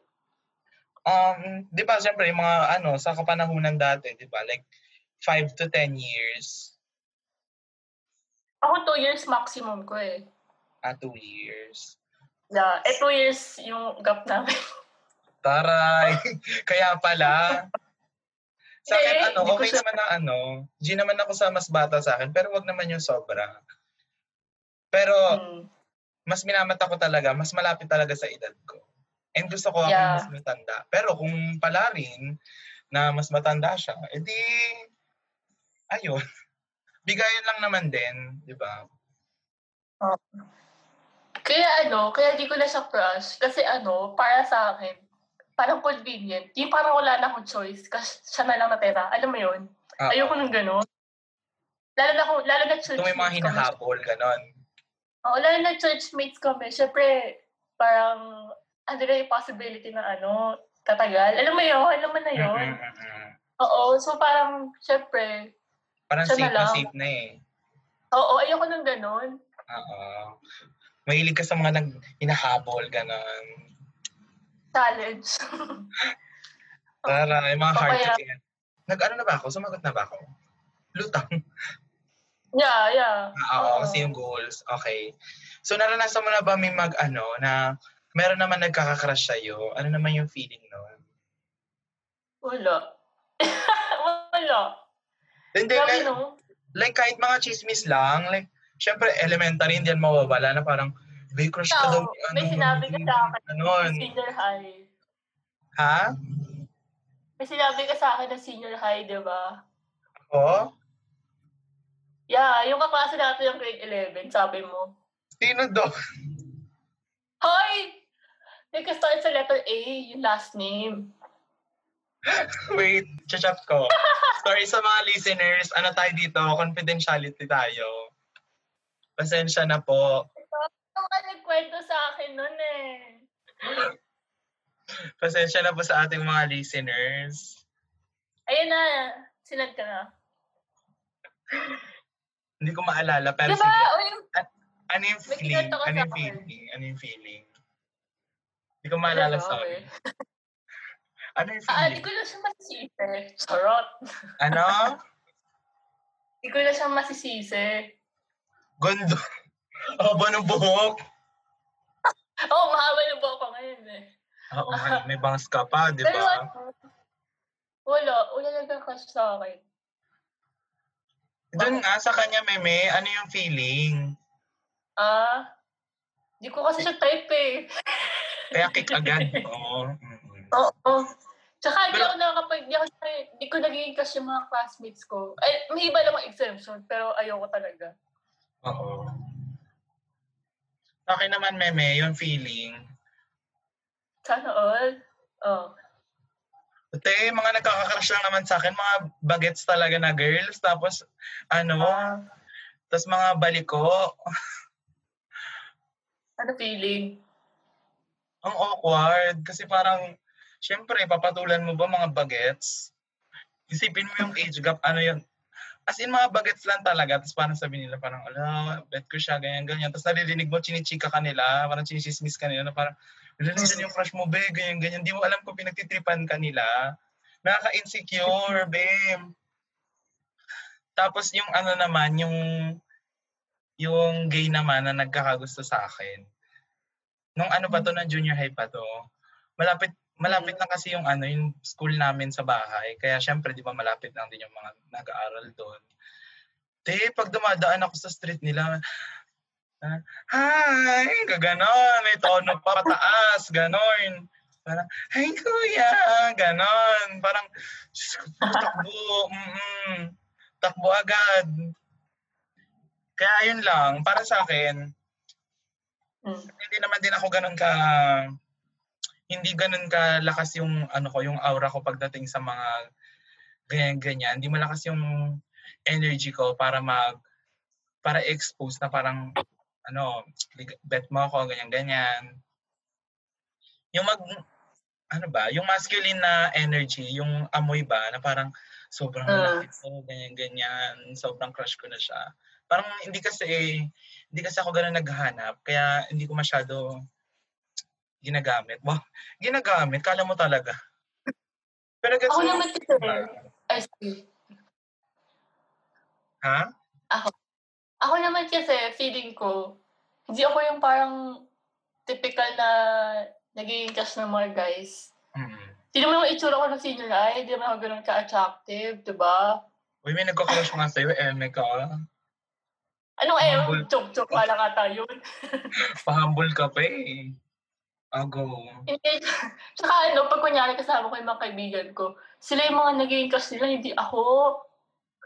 Speaker 1: Um, di ba, siyempre, yung mga, ano, sa kapanahunan dati, di ba, like, 5 to 10 years.
Speaker 2: Ako two years maximum ko eh.
Speaker 1: Ah, 2 years.
Speaker 2: Yeah. Eh, two years yung gap namin. [LAUGHS]
Speaker 1: Taray. Kaya pala. Sa akin, ano, okay
Speaker 2: siya-
Speaker 1: naman na ano, G naman ako sa mas bata sa akin, pero wag naman yung sobra. Pero,
Speaker 2: Hmm.
Speaker 1: mas minamata ko talaga, mas malapit talaga sa edad ko. And gusto ko ako
Speaker 2: Yeah.
Speaker 1: mas matanda. Pero kung pala rin na mas matanda siya, edi, ayun. [LAUGHS] Bigayan lang naman din, di ba?
Speaker 2: Kaya ano, kaya di ko na siya crush. Kasi ano, para sa akin, parang convenient. Yung parang wala na akong choice kasi siya na lang natira. Alam mo yun?
Speaker 1: Ah,
Speaker 2: Ayoko nung gano'n. Lalo na, kung, lalo na church
Speaker 1: Kung may mga hinahabol, ganon.
Speaker 2: Oo, lalo na churchmates kami. Siyempre, parang, ano na yung possibility na ano, tatagal. Alam mo yun, alam mo na yun. Oo, so parang, syempre,
Speaker 1: Parang
Speaker 2: Siya
Speaker 1: safe
Speaker 2: na
Speaker 1: na safe na eh.
Speaker 2: oo, ayoko nung ganun.
Speaker 1: Oo. Mahilig ka sa mga nag hinahabol, ganon.
Speaker 2: Challenge. [LAUGHS]
Speaker 1: Tara, yung mga hard to get. Nag-ano na ba ako? Sumagot na ba ako? Lutang. [LAUGHS]
Speaker 2: yeah, yeah.
Speaker 1: Ah, Oo,
Speaker 2: Oo.
Speaker 1: kasi yung goals. Okay. So, naranasan mo na ba may mag-ano na meron naman nagkaka-crush sa'yo? Ano naman yung feeling nun?
Speaker 2: Wala. [LAUGHS] Wala.
Speaker 1: Hindi, like,
Speaker 2: no?
Speaker 1: like kahit mga chismis lang, like, syempre elementary, hindi yan mawawala na parang, may crush ka daw. Ano,
Speaker 2: may sinabi ka sa akin.
Speaker 1: Ganon.
Speaker 2: Senior high.
Speaker 1: Ha?
Speaker 2: May sinabi ka sa akin ng senior high, di ba?
Speaker 1: Oo?
Speaker 2: Yeah, yung kaklase natin yung grade 11, sabi mo.
Speaker 1: Sino do?
Speaker 2: Hoy! Nagka-start sa letter A, yung last name. [LAUGHS]
Speaker 1: Wait, chat ko. Sorry sa mga listeners, ano tayo dito, confidentiality tayo. Pasensya na po.
Speaker 2: Ka nagkwento sa akin nun eh.
Speaker 1: Pasensya na po sa ating mga listeners.
Speaker 2: Ayun na, sinad ka na.
Speaker 1: Hindi ko maalala, pero
Speaker 2: Diba?
Speaker 1: sige.
Speaker 2: O yung,
Speaker 1: Ano yung
Speaker 2: May
Speaker 1: feeling? Ano
Speaker 2: sa
Speaker 1: yung feeling? Ano yung feeling? Hindi ko maalala,
Speaker 2: Ano,
Speaker 1: sorry.
Speaker 2: eh.
Speaker 1: Ano yung
Speaker 2: Ah,
Speaker 1: feeling?
Speaker 2: ko na siya masisisi. Charot.
Speaker 1: Ano?
Speaker 2: Di ko na siya masisisi.
Speaker 1: Gondo. Haba ng buhok. [LAUGHS]
Speaker 2: Oo, oh, mahaba na ba ako ngayon eh.
Speaker 1: Oo, [LAUGHS] nga, may bangs ka pa, di ba?
Speaker 2: ano, wala. Wala nagka-crush sa akin.
Speaker 1: Doon nga sa kanya, Meme, ano yung feeling?
Speaker 2: Ah, di ko kasi siya type eh. [LAUGHS]
Speaker 1: Kaya kick agad. Oo.
Speaker 2: Oo. Tsaka di
Speaker 1: Pero-
Speaker 2: ako nakakapag, di, ako, di ko nagiging crush yung mga classmates ko. Ay, may iba namang exemption, pero ayoko talaga.
Speaker 1: Oo. Sa akin naman, Meme, yung feeling,
Speaker 2: Sana all. Oh.
Speaker 1: Te, mga nagkakakrush lang naman sa akin, mga bagets talaga na girls. Tapos, ano,
Speaker 2: Ah,
Speaker 1: tapos mga baliko. [LAUGHS]
Speaker 2: ano feeling?
Speaker 1: Ang awkward. Kasi parang, syempre, papatulan mo ba mga bagets? Isipin mo yung age gap, ano yun. As in, mga bagets lang talaga. Tapos parang sabi nila, parang, ala, bet ko siya, ganyan, ganyan. Tapos naririnig mo, chinichika ka nila, parang chinisismis ka nila, na parang, wala yung crush mo, be, ganyan, ganyan. Di mo alam kung pinagtitripan ka nila. Nakaka-insecure, be. Tapos yung ano naman, yung yung gay naman na nagkakagusto sa akin. Nung ano pa to, na junior high pa to, malapit malapit lang kasi yung ano, yung school namin sa bahay. Kaya syempre, di ba malapit lang din yung mga nag-aaral doon. Te, pag dumadaan ako sa street nila, ah, hi, gaganon, may tono pa pataas, ganon. Parang, hi kuya, ganon. Parang, takbo, mm takbo agad. Kaya yun lang, para sa akin,
Speaker 2: Hmm.
Speaker 1: hindi naman din ako ganun ka hindi ganun ka lakas yung ano ko, yung aura ko pagdating sa mga ganyan ganyan. Hindi malakas yung energy ko para mag para expose na parang ano, bet mo ako ganyan ganyan. Yung mag ano ba, yung masculine na energy, yung amoy ba na parang sobrang lapit ko, ganyan ganyan, sobrang crush ko na siya. Parang hindi kasi hindi kasi ako ganun naghahanap, kaya hindi ko masyado ginagamit. Wow, ginagamit, kala mo talaga. Pero gets
Speaker 2: Ako
Speaker 1: mo,
Speaker 2: naman kasi? I see.
Speaker 1: Ha?
Speaker 2: Ako naman kasi, feeling ko, hindi ako yung parang typical na nagiging crush ng mga guys.
Speaker 1: Mm.
Speaker 2: Hindi naman yung itsura ko ng senior high, hindi naman ako ganun ka-attractive, di ba?
Speaker 1: Uy, may nagkakrush nga sa'yo, Eme ka.
Speaker 2: Anong eh, joke-joke pa lang [LAUGHS] ata yun.
Speaker 1: Pahambol ka pa eh. Ago.
Speaker 2: Hindi, [LAUGHS] tsaka ano, pag kunyari kasama ko yung mga kaibigan ko, sila yung mga nagiging crush nila, hindi ako.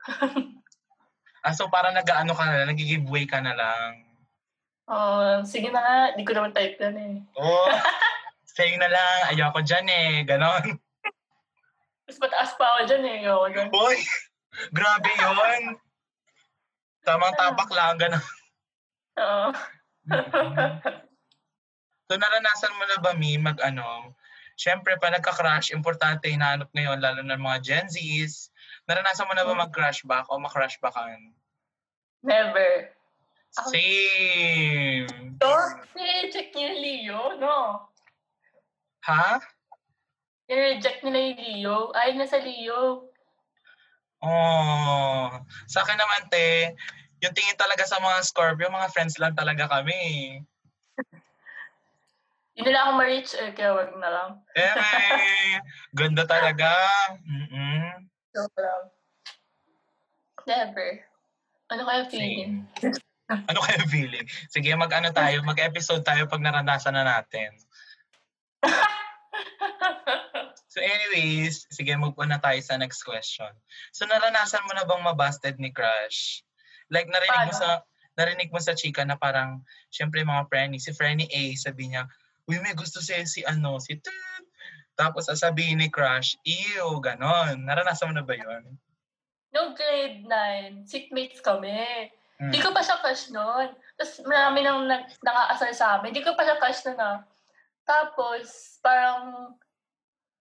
Speaker 2: [LAUGHS]
Speaker 1: Ah, so parang nag-ano ka na lang, nag-giveaway ka na lang.
Speaker 2: Ah, sige na nga, di ko naman type yan eh.
Speaker 1: Oh, [LAUGHS] sa'yo na lang, ayoko dyan eh, ganon.
Speaker 2: Mas mataas pa ako dyan eh. Ayoko dyan.
Speaker 1: Uy, grabe yun. Tamang tapak lang, ganon.
Speaker 2: Oo.
Speaker 1: So naranasan mo na ba, Mi, mag ano, Siyempre, pa nagka-crush, importante hinahanap ngayon, lalo na mga Gen Zs. Naranasan mo na ba mag-crush back o ma-crush backan?
Speaker 2: Never.
Speaker 1: Same!
Speaker 2: So, nire-reject niya yung Leo, no?
Speaker 1: Ha?
Speaker 2: Nire-reject nila yung Leo. Ay, na sa Leo.
Speaker 1: Oh, sa akin naman, te, yung tingin talaga sa mga Scorpio, mga friends lang talaga kami.
Speaker 2: Hindi nila ako ma-reach eh, kaya wag na lang.
Speaker 1: Eh, ganda talaga. Mm-mm.
Speaker 2: Joke lang. Never. Ano kaya feeling?
Speaker 1: Same. Ano kaya feeling? Sige, mag-ano tayo, mag-episode tayo pag naranasan na natin. [LAUGHS] So anyways, sige, move on na tayo sa next question. So naranasan mo na bang mabasted ni crush? Like narinig mo
Speaker 2: Paano?
Speaker 1: sa narinig mo sa chika na parang syempre mga Frenny, si Frenny A sabi niya, "Uy, may gusto siya si ano, si Ted." Tapos sasabihin ni crush, "Ew, ganon." Naranasan mo na ba 'yon?
Speaker 2: no grade 9, seatmates kami.
Speaker 1: Hmm.
Speaker 2: Hindi ko pa siya crush noon. Tapos marami nang naka-asal sa amin. Hindi ko pa siya crush noon ah. Tapos, parang,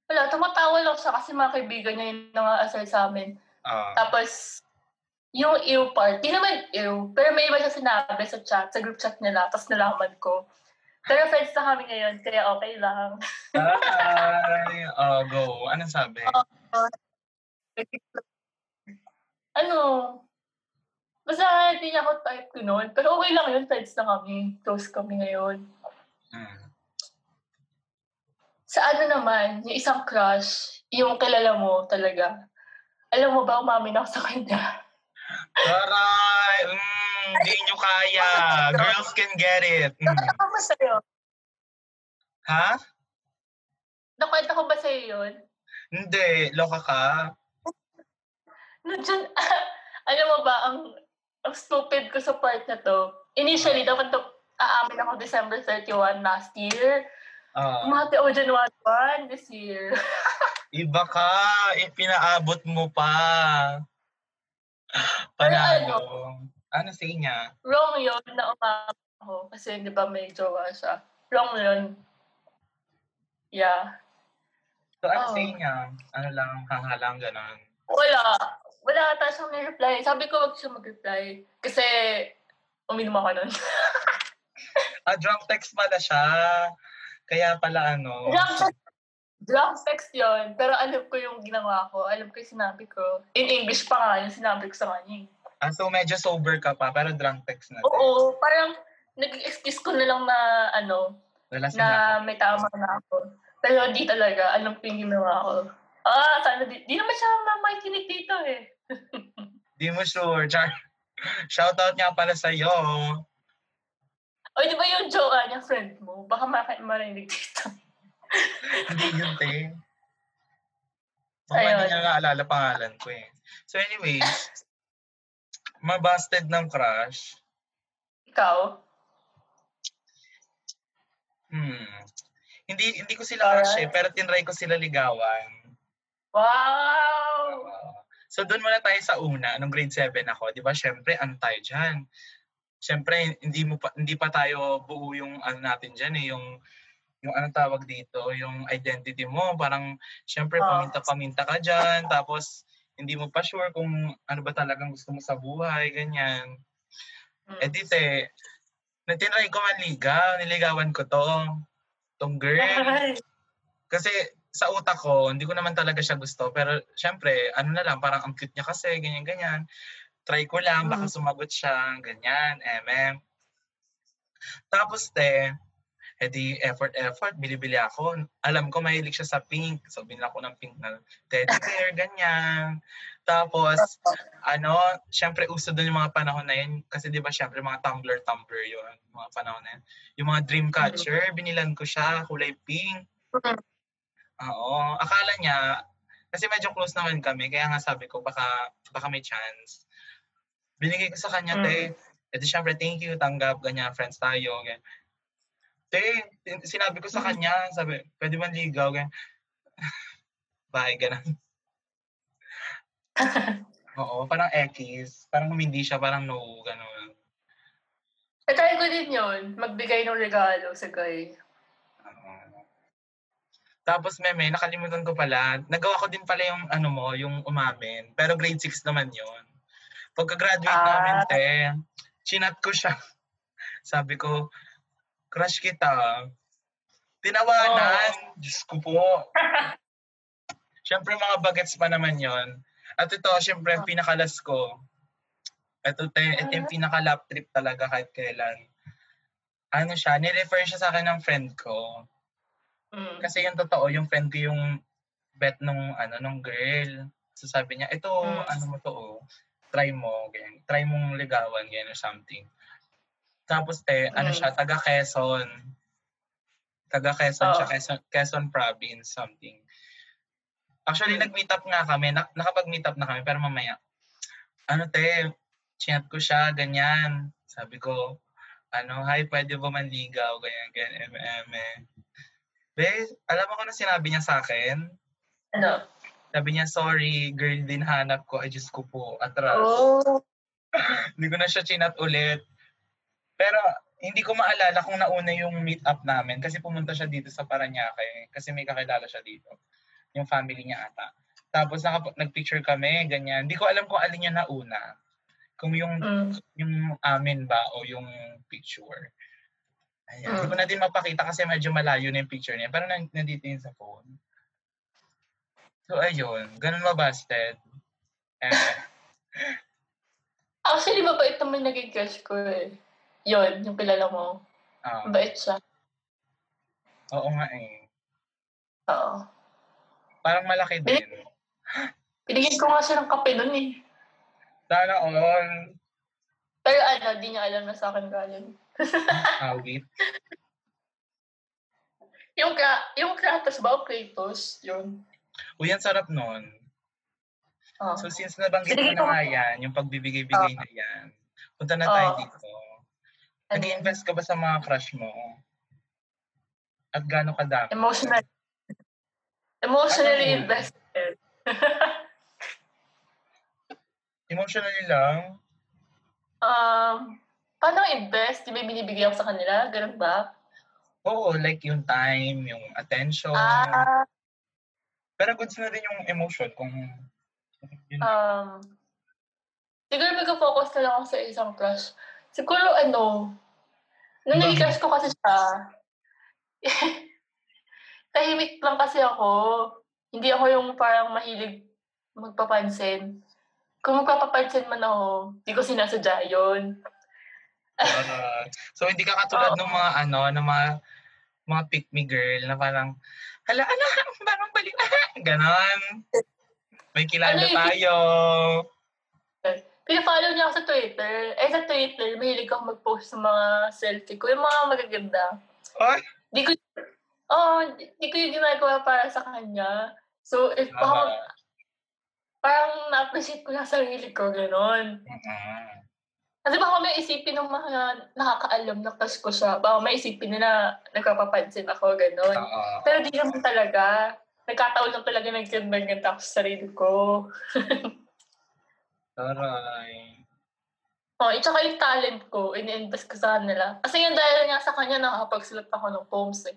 Speaker 2: wala, tumatawa lang siya kasi mga kaibigan niya yung naka-asal sa amin.
Speaker 1: Ah.
Speaker 2: Tapos, yung ew part, di naman ew, pero may iba siya sinabi sa chat, sa group chat nila, tapos nalaman ko. Pero friends na kami ngayon, kaya okay lang.
Speaker 1: Ay, oh, go. Anong sabi?
Speaker 2: ano, basta hindi niya ako type ko noon. Pero okay lang yun, friends na kami. Close kami ngayon.
Speaker 1: Hmm.
Speaker 2: Sa ano naman, yung isang crush, yung kilala mo talaga. Alam mo ba, umamin ako sa kanya.
Speaker 1: Taray! Mm, di nyo kaya. Girls can get it. Mm.
Speaker 2: Nakwenta ko ba sa'yo?
Speaker 1: Ha?
Speaker 2: Nakwenta ko ba sa'yo yun?
Speaker 1: Hindi. Loka ka?
Speaker 2: Nandiyan, [LAUGHS] alam mo ba, ang, ang stupid ko sa part na to, initially, dapat to, aamin ako December 31 last year.
Speaker 1: Ah.
Speaker 2: Umati ako January 1 this year. [LAUGHS]
Speaker 1: Iba ka. Eh, pinaabot mo pa.
Speaker 2: Pero
Speaker 1: Panalo.
Speaker 2: ano,
Speaker 1: Ano sa niya?
Speaker 2: wrong yun na umama ako. Kasi di ba may jowa siya. Wrong yun. Yeah.
Speaker 1: So, ano
Speaker 2: Oo.
Speaker 1: sa niya? Ano lang, hangalang, ganon.
Speaker 2: Wala. Wala ata siyang reply Sabi ko wag siya mag-reply. Kasi uminom ako nun. [LAUGHS]
Speaker 1: Ah, drunk text pala siya. Kaya pala ano.
Speaker 2: drunk, drunk text yun. Pero alam ko yung ginawa ko. Alam ko yung sinabi ko. In English pa nga yung sinabi ko sa kanya.
Speaker 1: Ah, so medyo sober ka pa, pero drunk text na.
Speaker 2: Oo. Parang nag-excuse ko na lang na ano,
Speaker 1: Lalasin na.
Speaker 2: na may tama na ako. Pero di talaga, yung ginawa ko. Ah, sana di, di naman siya mamakikinig dito eh. [LAUGHS]
Speaker 1: Di mo sure. Char. Shoutout nga pala sa'yo.
Speaker 2: O di ba yung jowa niya, friend mo? Baka maka- marinig dito.
Speaker 1: Hindi yun, te. [LAUGHS] Baka
Speaker 2: Ayun.
Speaker 1: hindi niya naalala pangalan ko eh. So anyways, mabusted ng crush.
Speaker 2: Ikaw?
Speaker 1: Hmm. Hindi hindi ko sila crush eh, pero tinry ko sila ligawan.
Speaker 2: Wow!
Speaker 1: So doon muna tayo sa una, nung grade 7 ako, 'di ba? Syempre, tayo diyan? Syempre, hindi mo pa hindi pa tayo buo yung ano natin diyan eh, yung yung anong tawag dito, yung identity mo, parang syempre
Speaker 2: Oo.
Speaker 1: paminta-paminta ka diyan, tapos hindi mo pa sure kung ano ba talagang gusto mo sa buhay, ganyan.
Speaker 2: Mm.
Speaker 1: Eh di te, natinry ko manligaw, niligawan ko to, tong girl. Kasi sa utak ko, hindi ko naman talaga siya gusto. Pero syempre, ano na lang, parang ang cute niya kasi, ganyan-ganyan. Try ko lang, baka
Speaker 2: Mm.
Speaker 1: sumagot siya, ganyan, mm. Tapos te, edi effort, effort, bili-bili ako. Alam ko, mahilig siya sa pink. So, binila ko ng pink na teddy bear, ganyan. Tapos, ano, syempre uso doon yung mga panahon na yun. Kasi di ba syempre mga Tumblr, Tumblr yun, mga panahon na yun. Yung mga dream catcher, binilan ko siya, kulay pink.
Speaker 2: Mm.
Speaker 1: Oo, akala niya, kasi medyo close naman kami, kaya nga sabi ko, baka, baka may chance. Binigay ko sa kanya,
Speaker 2: Mm.
Speaker 1: te. Edi syempre, thank you, tanggap, ganyan, friends tayo. Ganyan. Te, sinabi ko sa
Speaker 2: Mm.
Speaker 1: kanya, sabi, pwede man ligaw, ganyan. [LAUGHS] Bye, ganun. [LAUGHS] Oo, parang X. Parang hindi siya, parang no, gano'n.
Speaker 2: Natry ko din yun. Magbigay ng regalo sa guy.
Speaker 1: Tapos, meme, nakalimutan ko pala. Nagawa ko din pala yung, ano mo, yung umamin. Pero grade 6 naman yon Pagka-graduate
Speaker 2: Ah.
Speaker 1: namin, te, chinat ko siya. [LAUGHS] Sabi ko, crush kita. Tinawanan. Diyos ko po. [LAUGHS] Siyempre, mga bagets pa naman yon At ito, siyempre, ang pinakalas ko. Ito, te, ito yung pinaka-lap trip talaga kahit kailan. Ano siya, nirefer siya sa akin ng friend ko.
Speaker 2: Mm.
Speaker 1: Kasi yung totoo, yung friend ko yung bet nung, ano, nung girl. So sabi niya, ito,
Speaker 2: Mm.
Speaker 1: ano mo to, oh, try mo, ganyan. Try mong ligawan, ganyan, or something. Tapos, te, ano
Speaker 2: Mm.
Speaker 1: siya, taga Quezon. Taga Quezon siya,
Speaker 2: Oh.
Speaker 1: Quezon, Quezon province, something. Actually,
Speaker 2: Mm.
Speaker 1: nag-meet up nga kami. Na, nakapag-meet up na kami, pero mamaya. Ano, te, chinat ko siya, ganyan. Sabi ko, ano, hi, pwede ba manligaw, ganyan, ganyan, mm, Be, alam mo kung ano sinabi niya sa akin?
Speaker 2: Ano?
Speaker 1: Sabi niya, sorry, girl din hanap ko. Ay, Diyos ko po, atras.
Speaker 2: Oh. [LAUGHS]
Speaker 1: Hindi ko na siya chinat ulit. Pero, hindi ko maalala kung nauna yung meet up namin kasi pumunta siya dito sa Paranaque kasi may kakilala siya dito. Yung family niya ata. Tapos nakap- nag-picture kami, ganyan. Hindi ko alam kung alin niya nauna. Kung yung
Speaker 2: Mm.
Speaker 1: yung amin ba o yung picture. Ayan. Hindi
Speaker 2: Mm.
Speaker 1: ko na din mapakita kasi medyo malayo na yung picture niya. Pero nan- nandito yun sa phone. So, ayun. Ganun mabasted. Eh, [LAUGHS]
Speaker 2: Actually, mabait naman naging crush ko eh. Yun, yung kilala mo.
Speaker 1: ah,
Speaker 2: Mabait siya.
Speaker 1: oo nga eh.
Speaker 2: Oo.
Speaker 1: Parang malaki din.
Speaker 2: Pinigyan ko nga siya ng kape nun eh.
Speaker 1: Sana all.
Speaker 2: Pero ano, di niya alam na sa akin galing. [LAUGHS]
Speaker 1: Awit.
Speaker 2: Yung, Kra- yung Kratos ba o Kratos? Yun.
Speaker 1: Uy, ang sarap nun.
Speaker 2: Oh.
Speaker 1: So, since nabanggit mo
Speaker 2: Sige
Speaker 1: na nga yan, yung pagbibigay-bigay na yan, punta na tayo
Speaker 2: Oo.
Speaker 1: dito.
Speaker 2: Ano?
Speaker 1: Nag-invest ka ba sa mga crush mo? At gaano kadami?
Speaker 2: Emotional. Emotionally
Speaker 1: Ano?
Speaker 2: invested. [LAUGHS]
Speaker 1: Emotionally lang.
Speaker 2: um, paano invest? Di ba binibigay ako sa kanila? Ganun ba?
Speaker 1: Oo, like yung time, yung attention.
Speaker 2: Ah,
Speaker 1: Pero goods na din yung emotion kung yun.
Speaker 2: um, siguro mag-focus na lang ako sa isang crush. Siguro ano, nung naging crush ko kasi siya, [LAUGHS] tahimik lang kasi ako. Hindi ako yung parang mahilig magpapansin. Kung magpapapansin man ako, di ko sinasadya yun.
Speaker 1: Uh, so hindi ka katulad
Speaker 2: Oo.
Speaker 1: ng mga ano, ng mga mga pick me girl na parang hala ala [LAUGHS] parang balik [LAUGHS] ganon. May kilala
Speaker 2: Ano
Speaker 1: tayo.
Speaker 2: Pina-follow niya ako sa Twitter. Eh, sa Twitter, mahilig ako mag-post ng mga selfie ko. Yung mga magaganda.
Speaker 1: Ay,
Speaker 2: Di ko, oh, di, di ko yung ginagawa para sa kanya. So, if
Speaker 1: ah,
Speaker 2: mag- parang na-appreciate ko na sarili ko, gano'n.
Speaker 1: mm,
Speaker 2: Kasi baka may isipin ng mga nakakaalam na crush ko siya. Baka may isipin nila nagpapapansin ako, gano'n.
Speaker 1: oo.
Speaker 2: Pero di naman talaga. Nagkataon lang talaga nagkandang ako sa sarili ko. [LAUGHS]
Speaker 1: Taray.
Speaker 2: Oh, at saka yung talent ko, ini-invest ko sa kanila. Kasi yung dahil nga sa kanya, nakakapagsulat ako ng poems eh.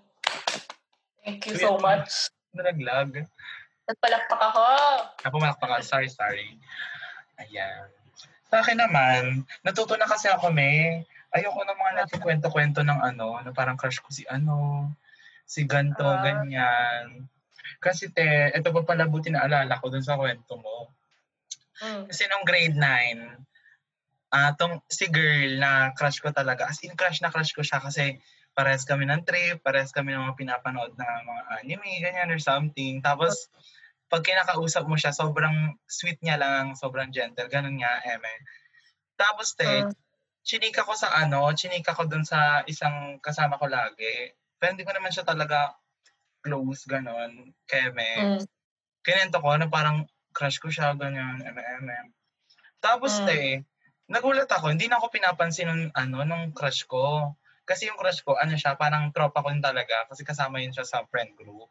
Speaker 2: Thank you so much. [LAUGHS]
Speaker 1: Nalaglag.
Speaker 2: Nagpalakpak ako.
Speaker 1: Ako malakpak Sorry, sorry. Ayan. Sa akin naman, natuto na kasi ako, me. Ayoko ng mga nagkikwento-kwento ng ano, na parang crush ko si ano, si ganto,
Speaker 2: Ah.
Speaker 1: ganyan. Kasi te, ito pa pala buti na alala ko dun sa kwento mo.
Speaker 2: Mm.
Speaker 1: Kasi nung grade 9, ah tong si girl na crush ko talaga, as in crush na crush ko siya kasi parehas kami ng trip, parehas kami ng mga pinapanood na mga anime, ganyan or something. Tapos, pag kinakausap mo siya, sobrang sweet niya lang, sobrang gentle, ganun nga, eme. Tapos, te,
Speaker 2: Mm.
Speaker 1: chinika ko sa ano, chinika ko dun sa isang kasama ko lagi. Pero hindi ko naman siya talaga close, ganun, keme
Speaker 2: Mm.
Speaker 1: kinento ko na parang crush ko siya, ganyan, mm. Tapos,
Speaker 2: Mm.
Speaker 1: te, nagulat ako, hindi na ako pinapansin nung, ano, nung crush ko. Kasi yung crush ko, ano siya, parang tropa ko yun talaga, kasi kasama yun siya sa friend group.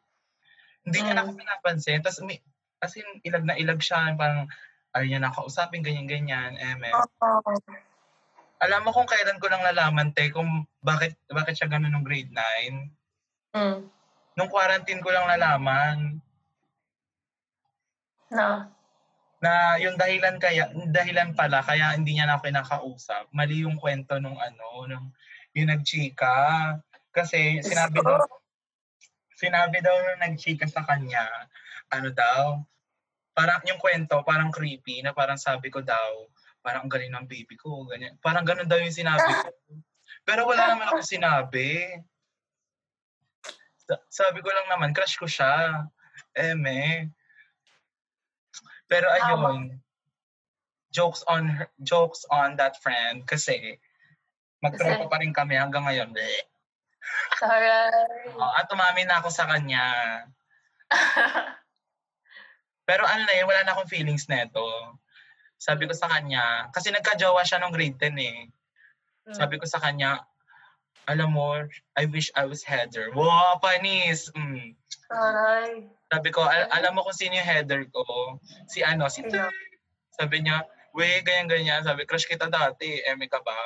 Speaker 1: Hindi niya na ako
Speaker 2: Mm.
Speaker 1: pinapansin. Tapos, umi- as in, ilag na ilag siya, parang, ayaw niya na kausapin, ganyan-ganyan, eme.
Speaker 2: Oh.
Speaker 1: Alam mo kung kailan ko lang nalaman, te, kung bakit, bakit siya ganun nung grade 9?
Speaker 2: Mm.
Speaker 1: Nung quarantine ko lang nalaman.
Speaker 2: Na.
Speaker 1: na yung dahilan kaya dahilan pala kaya hindi niya na ako kinakausap. Mali yung kwento nung ano nung yung nagchika. Kasi sinabi daw sinabi daw nung nagchika sa kanya ano daw parang yung kwento parang creepy na parang sabi ko daw parang ang galing ng baby ko ganyan. Parang ganun daw yung sinabi ko. [LAUGHS] Pero wala naman ako sinabi. Sa- sabi ko lang naman crush ko siya. Eme pero ayun, jokes on her, jokes on that friend kasi magtropa pa rin kami hanggang ngayon.
Speaker 2: Taray.
Speaker 1: Oh, at umamin na ako sa kanya. [LAUGHS] Pero ano na yun, wala na akong feelings neto. Sabi ko sa kanya, kasi nagka-jowa siya nung grade 10 eh. Sabi ko sa kanya, alam mo, I wish I was Heather. Wow, panis! Mm.
Speaker 2: Taray.
Speaker 1: Sabi ko, al- alam mo kung sino yung header ko? Si ano, si? Ter. Sabi niya, we, ganyan-ganyan. Sabi, crush kita dati. Eme ka ba?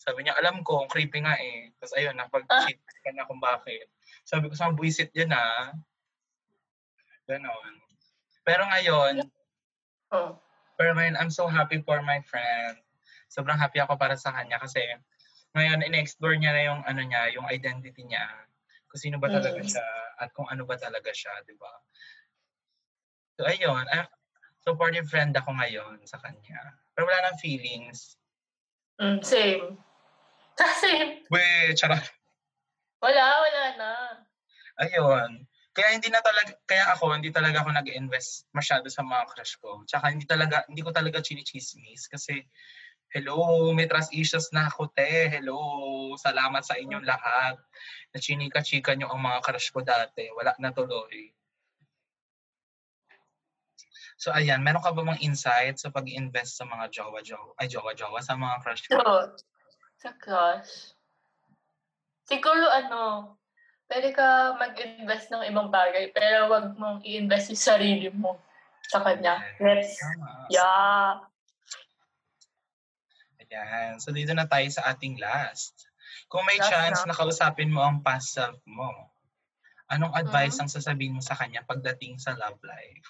Speaker 1: Sabi niya, alam ko, ang creepy nga eh. Tapos ayun, napag-cheat ka na kung bakit. Sabi ko, sa buwisit yan ah. Ganon. Pero ngayon,
Speaker 2: Oh.
Speaker 1: pero ngayon, I'm so happy for my friend. Sobrang happy ako para sa kanya kasi ngayon, in-explore niya na yung ano niya, yung identity niya. Kung sino ba talaga
Speaker 2: Mm.
Speaker 1: siya at kung ano ba talaga siya, di ba? So, ayun. ah, supportive friend ako ngayon sa kanya. Pero wala nang feelings.
Speaker 2: Mm, same. [LAUGHS] Same.
Speaker 1: We, charot.
Speaker 2: Wala, wala na.
Speaker 1: Ayun. Kaya hindi na talaga, kaya ako, hindi talaga ako nag-invest masyado sa mga crush ko. Tsaka hindi talaga, hindi ko talaga chinichismis kasi, hello, may trust issues na ako, te. Hello, salamat sa inyong lahat. Na chinika-chika nyo ang mga crush ko dati. Wala na tuloy. So, ayan, meron ka ba mga insight sa pag-invest sa mga jowa-jowa, ay jowa-jowa, sa mga crush ko?
Speaker 2: So, sa crush. Siguro ano, pwede ka mag-invest ng ibang bagay, pero wag mong i-invest yung sarili mo sa kanya.
Speaker 1: Tama.
Speaker 2: yeah.
Speaker 1: Ayan. So, dito na tayo sa ating last. Kung may
Speaker 2: Last
Speaker 1: chance
Speaker 2: na.
Speaker 1: na kausapin mo ang past self mo, anong advice
Speaker 2: Mhm.
Speaker 1: ang sasabihin mo sa kanya pagdating sa love life?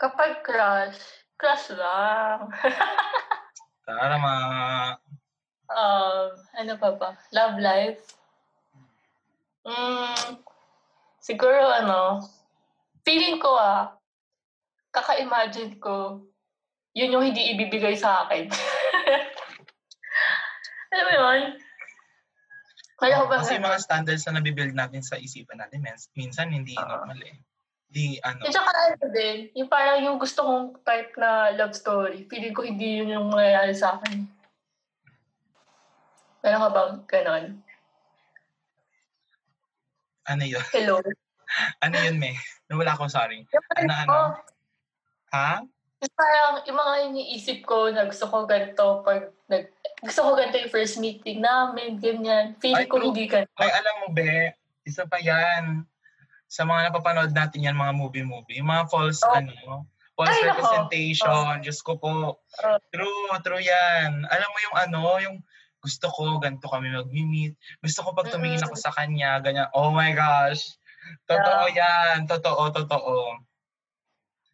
Speaker 2: Kapag crush, crush lang. [LAUGHS]
Speaker 1: Para ma...
Speaker 2: um, ano pa ba? Love life? Mm, siguro ano, feeling ko ah, kaka-imagine ko, yun yung hindi ibibigay sa akin. [LAUGHS] Alam mo yun? Kaya ko ba
Speaker 1: Kasi yung mga standards na nabibuild natin sa isipan natin, mins- minsan hindi
Speaker 2: Oo.
Speaker 1: normal eh. Di ano,
Speaker 2: Yung tsaka ano din, yung parang yung gusto kong type na love story, feeling ko hindi yun yung mangyayari sa akin. Meron ka bang ganon?
Speaker 1: ano yun?
Speaker 2: Hello? [LAUGHS]
Speaker 1: Ano yun, me? Nawala ko, sorry.
Speaker 2: Yung
Speaker 1: Ano,
Speaker 2: ano,
Speaker 1: ano? Ha?
Speaker 2: Parang yung mga iniisip ko na gusto ko ganito pag nag, gusto ko ganito yung first meeting namin, ganyan. Feeling
Speaker 1: Ay,
Speaker 2: ko hindi ganito.
Speaker 1: Ay, alam mo, be, isa pa yan. Sa mga napapanood natin yan, mga movie-movie. Yung mga false,
Speaker 2: Oh.
Speaker 1: ano, false
Speaker 2: Ay,
Speaker 1: representation. Diyos ko po.
Speaker 2: Oh.
Speaker 1: True, true yan. Alam mo yung ano, yung gusto ko, ganito kami mag-meet. Gusto ko pag tumingin ako sa kanya, ganyan. Oh my gosh. Totoo yan. Totoo, totoo.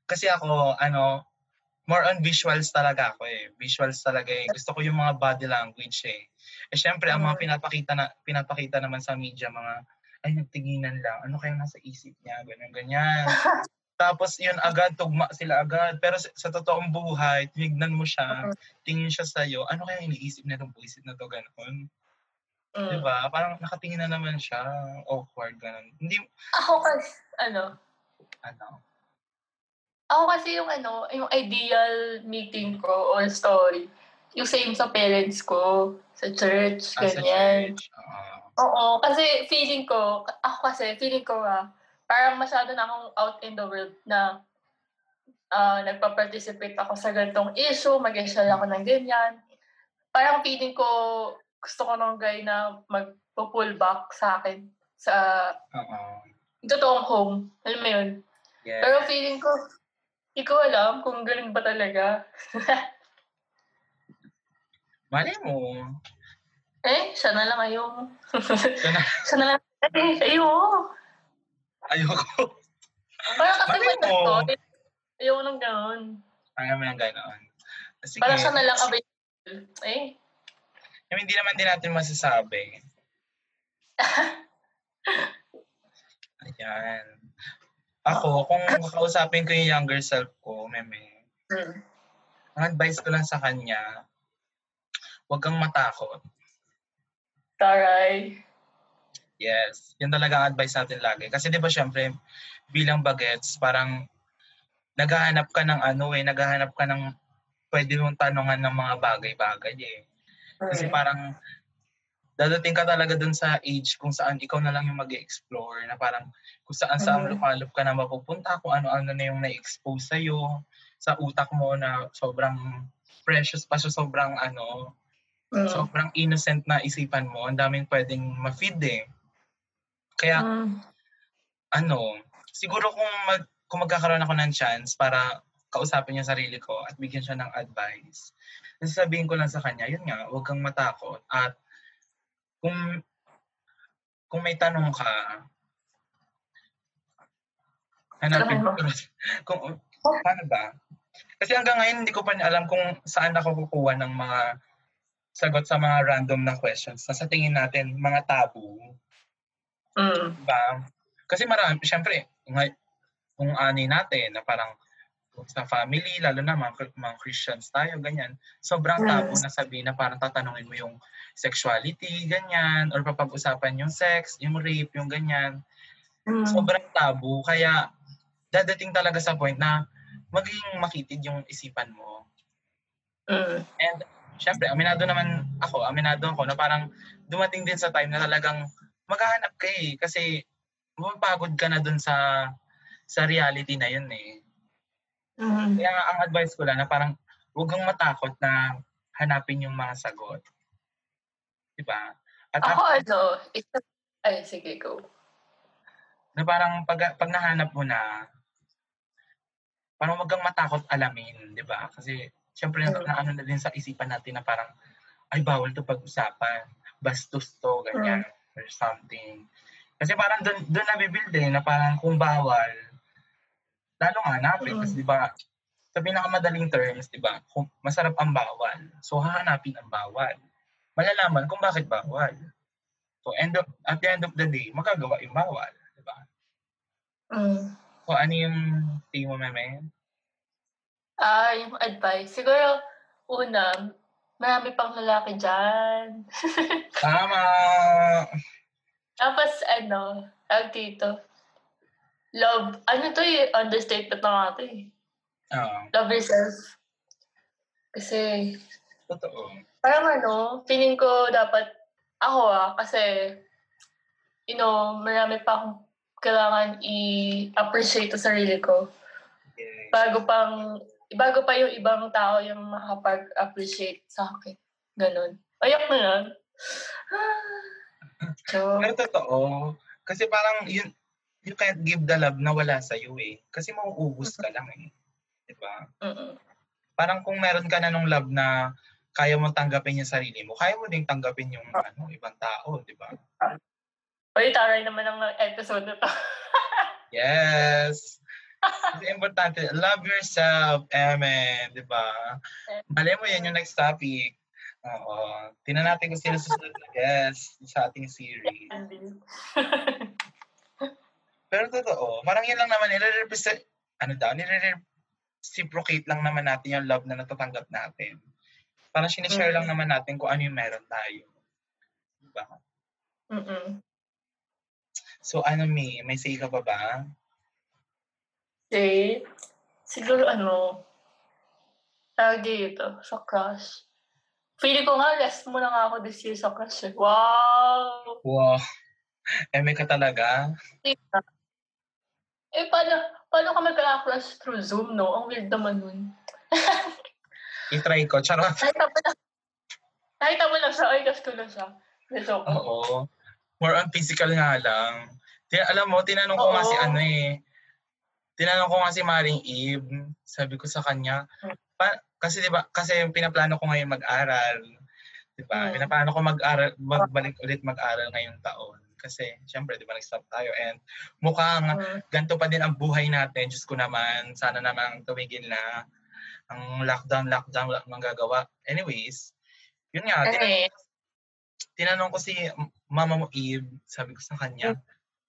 Speaker 1: Kasi ako, ano, more on visuals talaga ako eh. Visuals talaga eh. Gusto ko yung mga body language eh. Eh syempre, ang mga
Speaker 2: Mm.
Speaker 1: pinapakita na pinapakita naman sa media mga ay nagtinginan lang. Ano kayang nasa isip niya? Ganyan, ganyan. [LAUGHS] Tapos yun agad, tugma sila agad. Pero sa, sa totoong buhay, tinignan mo siya,
Speaker 2: Mm.
Speaker 1: tingin siya sa'yo, ano kayang iniisip na itong buisit na to, gano'n?
Speaker 2: Mm.
Speaker 1: Di ba? Parang nakatingin na naman siya, awkward, gano'n. Hindi,
Speaker 2: Ako kasi, ano,
Speaker 1: ano,
Speaker 2: ako kasi yung ano, yung ideal meeting ko or story, yung same sa parents ko, sa church,
Speaker 1: ah, sa
Speaker 2: ganyan.
Speaker 1: church. Oo.
Speaker 2: Oo, kasi feeling ko, ako kasi, feeling ko ah, parang masyado na akong out in the world na ah, nagpa-participate ako sa ganitong issue, mag-share ako ng ganyan. Parang feeling ko, gusto ko ng guy na mag-pull back sa akin sa
Speaker 1: Oo.
Speaker 2: totoong home. Alam mo yun?
Speaker 1: Yes.
Speaker 2: Pero feeling ko, hindi ko alam kung ganun ba talaga. [LAUGHS]
Speaker 1: Mali mo.
Speaker 2: Eh, siya na lang ayong.
Speaker 1: Siya na- [LAUGHS]
Speaker 2: siya na lang. Eh, ayoko.
Speaker 1: Ayoko.
Speaker 2: Parang kasi
Speaker 1: Malay
Speaker 2: mata
Speaker 1: mo.
Speaker 2: ko, ayoko nang ganun.
Speaker 1: Ayaw mo yung ganoon. Sige.
Speaker 2: Parang siya na lang available. Eh,
Speaker 1: Yung hindi naman din natin masasabi. [LAUGHS] Ayan. Ako, kung kakausapin ko yung younger self ko, meme,
Speaker 2: mm.
Speaker 1: ang advice ko lang sa kanya, huwag kang matakot.
Speaker 2: taray.
Speaker 1: Yes. Yun talaga ang advice natin lagi. Kasi di ba syempre, bilang bagets, parang naghahanap ka ng ano eh, naghahanap ka ng pwede mong tanungan ng mga bagay-bagay eh. Kasi
Speaker 2: Mm.
Speaker 1: parang dadating ka talaga dun sa age kung saan ikaw na lang yung mag explore na parang kung saan saan
Speaker 2: Mhm.
Speaker 1: lumalop ka na mapupunta, kung ano-ano na yung na-expose sa'yo, sa utak mo na sobrang precious pa siya, sobrang ano,
Speaker 2: Mm.
Speaker 1: sobrang innocent na isipan mo, ang daming pwedeng ma-feed eh. Kaya
Speaker 2: Mm.
Speaker 1: ano, siguro kung mag kung magkakaroon ako ng chance para kausapin yung sarili ko at bigyan siya ng advice, sasabihin ko lang sa kanya, yun nga, huwag kang matakot. At kung kung may tanong ka, hanapin ko. [LAUGHS] kung, paano ba? Kasi hanggang ngayon, hindi ko pa alam kung saan ako kukuha ng mga sagot sa mga random na questions na sa tingin natin, mga tabu.
Speaker 2: Mm.
Speaker 1: Diba? Kasi marami, syempre, nga- kung ani natin na parang sa family, lalo na mga, mga Christians tayo, ganyan, sobrang tabu na sabihin na parang tatanungin mo yung sexuality, ganyan, or papag-usapan yung sex, yung rape, yung ganyan.
Speaker 2: Mm.
Speaker 1: Sobrang tabu. Kaya dadating talaga sa point na magiging makitid yung isipan mo.
Speaker 2: Mm.
Speaker 1: And syempre, aminado naman ako, aminado ako na parang dumating din sa time na talagang maghahanap ka eh. Kasi mapapagod ka na dun sa sa reality na yun eh.
Speaker 2: Mm.
Speaker 1: Kaya ang advice ko lang na parang huwag kang matakot na hanapin yung mga sagot. Diba? At
Speaker 2: Ako
Speaker 1: after-
Speaker 2: ano, ito, ay sige, go.
Speaker 1: na parang pag, pag nahanap mo na, parang wag kang matakot alamin, di ba? Kasi, syempre,
Speaker 2: Mm.
Speaker 1: na ano na din sa isipan natin na parang, ay, bawal to pag-usapan. Bastos to, ganyan, or something. Kasi parang doon doon nabibuild eh, na parang kung bawal, lalo nga hanapin.
Speaker 2: Mm.
Speaker 1: Kasi di ba, sa pinakamadaling terms, di ba, kung masarap ang bawal, so hahanapin ang bawal. Malalaman kung bakit bawal. So, end of, at the end of the day, magagawa yung bawal. Di ba?
Speaker 2: Mm.
Speaker 1: So, ano yung tingin mo, Meme?
Speaker 2: Ah, yung advice. Siguro, una, marami pang lalaki dyan. [LAUGHS]
Speaker 1: Tama!
Speaker 2: Tapos, ano, tawag dito, love, ano to eh, understatement na nga to eh.
Speaker 1: Oo,
Speaker 2: Love yourself. Kasi,
Speaker 1: totoo.
Speaker 2: parang ano, feeling ko dapat, ako ah, kasi, you know, marami pa akong kailangan i-appreciate sa sarili ko.
Speaker 1: Yes.
Speaker 2: Bago pang, bago pa yung ibang tao yung makapag-appreciate sa akin. Ganon. Ayak na yan. So, [LAUGHS]
Speaker 1: Pero totoo. Kasi parang yun, you can't give the love na wala sa'yo eh. Kasi mauubos ka lang eh. Di ba?
Speaker 2: mm
Speaker 1: Parang kung meron ka na nung love na kaya mo tanggapin yung sarili mo, kaya mo ding tanggapin yung ano, ibang tao, di ba?
Speaker 2: Uy, taray naman ang episode na to. [LAUGHS]
Speaker 1: Yes! Kasi importante, love yourself, amen, di ba? Malay mo yan yung next topic. Oo. Tingnan natin kung sino susunod na guest sa ating series. [LAUGHS] Pero totoo, parang yun lang naman, nire-represent, ano daw, nire-reciprocate lang naman natin yung love na natatanggap natin. Parang sinishare lang
Speaker 2: Mm.
Speaker 1: naman natin kung ano yung meron tayo. Diba?
Speaker 2: Mm-mm.
Speaker 1: So ano, May, may say ka pa ba?
Speaker 2: Okay. Siguro ano, tawag dito, sa crush. Feeling ko nga, less mo na nga ako this year sa crush eh. Wow!
Speaker 1: Wow. Eh, may ka talaga?
Speaker 2: Eh, paano, paano ka magka-crush through Zoom, no? Ang weird naman nun. [LAUGHS]
Speaker 1: I-try ko. Charot. [LAUGHS]
Speaker 2: Nakita mo lang, nakita mo lang siya, ay, crush ko lang siya. Ko.
Speaker 1: Oo. More on physical nga lang. Tin- alam mo, tinanong ko nga si
Speaker 2: Oo.
Speaker 1: ano eh. Tinanong ko nga si Maring Eve. Sabi ko sa kanya, pa- kasi 'di ba, kasi yung pinaplano ko ngayon mag-aral. 'Di ba?
Speaker 2: Mm.
Speaker 1: Pinaplano ko mag-aral, magbalik ulit mag-aral ngayong taon. Kasi syempre 'di ba nag-stop tayo and mukhang
Speaker 2: Mm.
Speaker 1: ganito pa din ang buhay natin. Diyos ko naman, sana naman tumigil na ang lockdown, lockdown, wala nang gagawa. Anyways, yun nga, tinanong, tinanong ko si mama mo Eve, sabi ko sa kanya,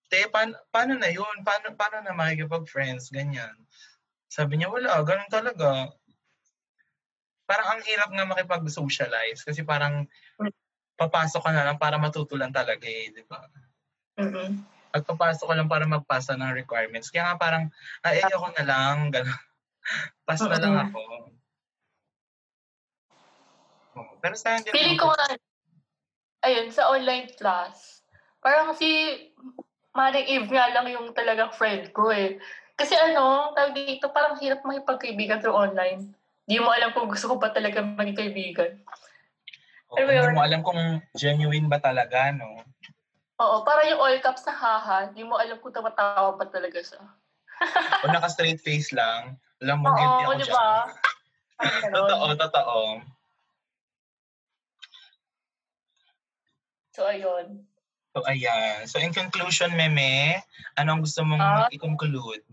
Speaker 1: te, paano, paano na yun? Paano, paano na makikipag-friends? Ganyan. Sabi niya, wala, ganun talaga. Parang ang hirap nga makipag-socialize kasi parang papasok ka na lang para matuto lang talaga eh, di ba?
Speaker 2: mm-mm.
Speaker 1: Pagpapasok ka lang para magpasa ng requirements. Kaya nga parang, ay, ayoko na lang, gano'n. Pass na lang ako. Pero sa hindi
Speaker 2: Feeling ko nga, ayun, sa online class, parang si Maring Eve nga lang yung talagang friend ko eh. Kasi ano, tawag dito, parang hirap makipagkaibigan through online. Di mo alam kung gusto ko ba talaga maging kaibigan.
Speaker 1: Oo,
Speaker 2: Alam mo
Speaker 1: hindi alam kung genuine ba talaga, no?
Speaker 2: Oo, para yung all caps na haha, di mo alam kung tumatawa ba talaga siya.
Speaker 1: O naka-straight face lang, alam mo, guilty
Speaker 2: Oo,
Speaker 1: ako
Speaker 2: di
Speaker 1: dyan. [LAUGHS] Totoo, totoo.
Speaker 2: So, ayun.
Speaker 1: So, ayan. So, in conclusion, Meme, anong gusto mong
Speaker 2: Ah?
Speaker 1: i-conclude?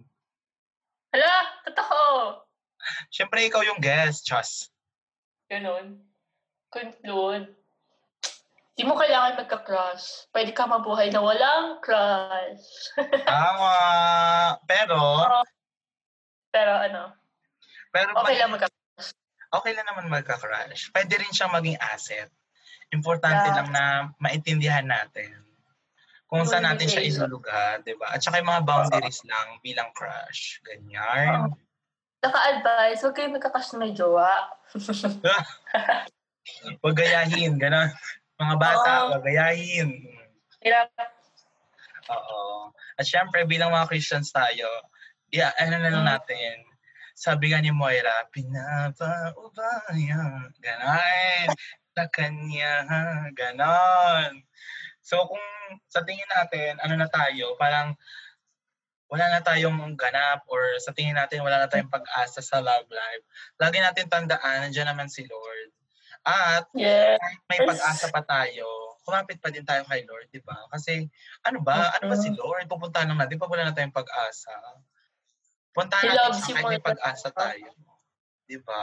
Speaker 2: Hala, totoo.
Speaker 1: Siyempre, ikaw yung guest, Chas.
Speaker 2: Ganon. Conclude. Di mo kailangan magka-crush. Pwede ka mabuhay na walang crush. [LAUGHS]
Speaker 1: Tama. Pero,
Speaker 2: Pero ano,
Speaker 1: pero
Speaker 2: okay
Speaker 1: pag-
Speaker 2: lang magka
Speaker 1: okay lang naman magka-crush. Pwede rin siyang maging asset. Importante
Speaker 2: Yeah.
Speaker 1: lang na maintindihan natin kung saan natin siya ilulugar, di ba? At saka yung mga boundaries lang bilang crush. Ganyan.
Speaker 2: Naka-advise, huwag kayong magka-crush na may jowa. [LAUGHS]
Speaker 1: Huwag gayahin, gano'n. Mga bata, huwag gayahin.
Speaker 2: Hirap.
Speaker 1: Oo. At syempre, bilang mga Christians tayo, yeah, ano na lang
Speaker 2: Mm.
Speaker 1: natin, sabi nga ni Moira, pinapaubaya. Ganon. sa kanya. Ganon. So kung sa tingin natin, ano na tayo, parang wala na tayong ganap or sa tingin natin wala na tayong pag-asa sa love life, lagi natin tandaan, nandiyan naman si Lord. At
Speaker 2: Yes.
Speaker 1: may pag-asa pa tayo, kumapit pa din tayo kay Lord, di ba? Kasi ano ba? Ano ba si Lord? Pupuntahan lang natin pag wala na tayong pag-asa. Puntahan
Speaker 2: He
Speaker 1: natin
Speaker 2: more than-
Speaker 1: pag-asa tayo. Di ba?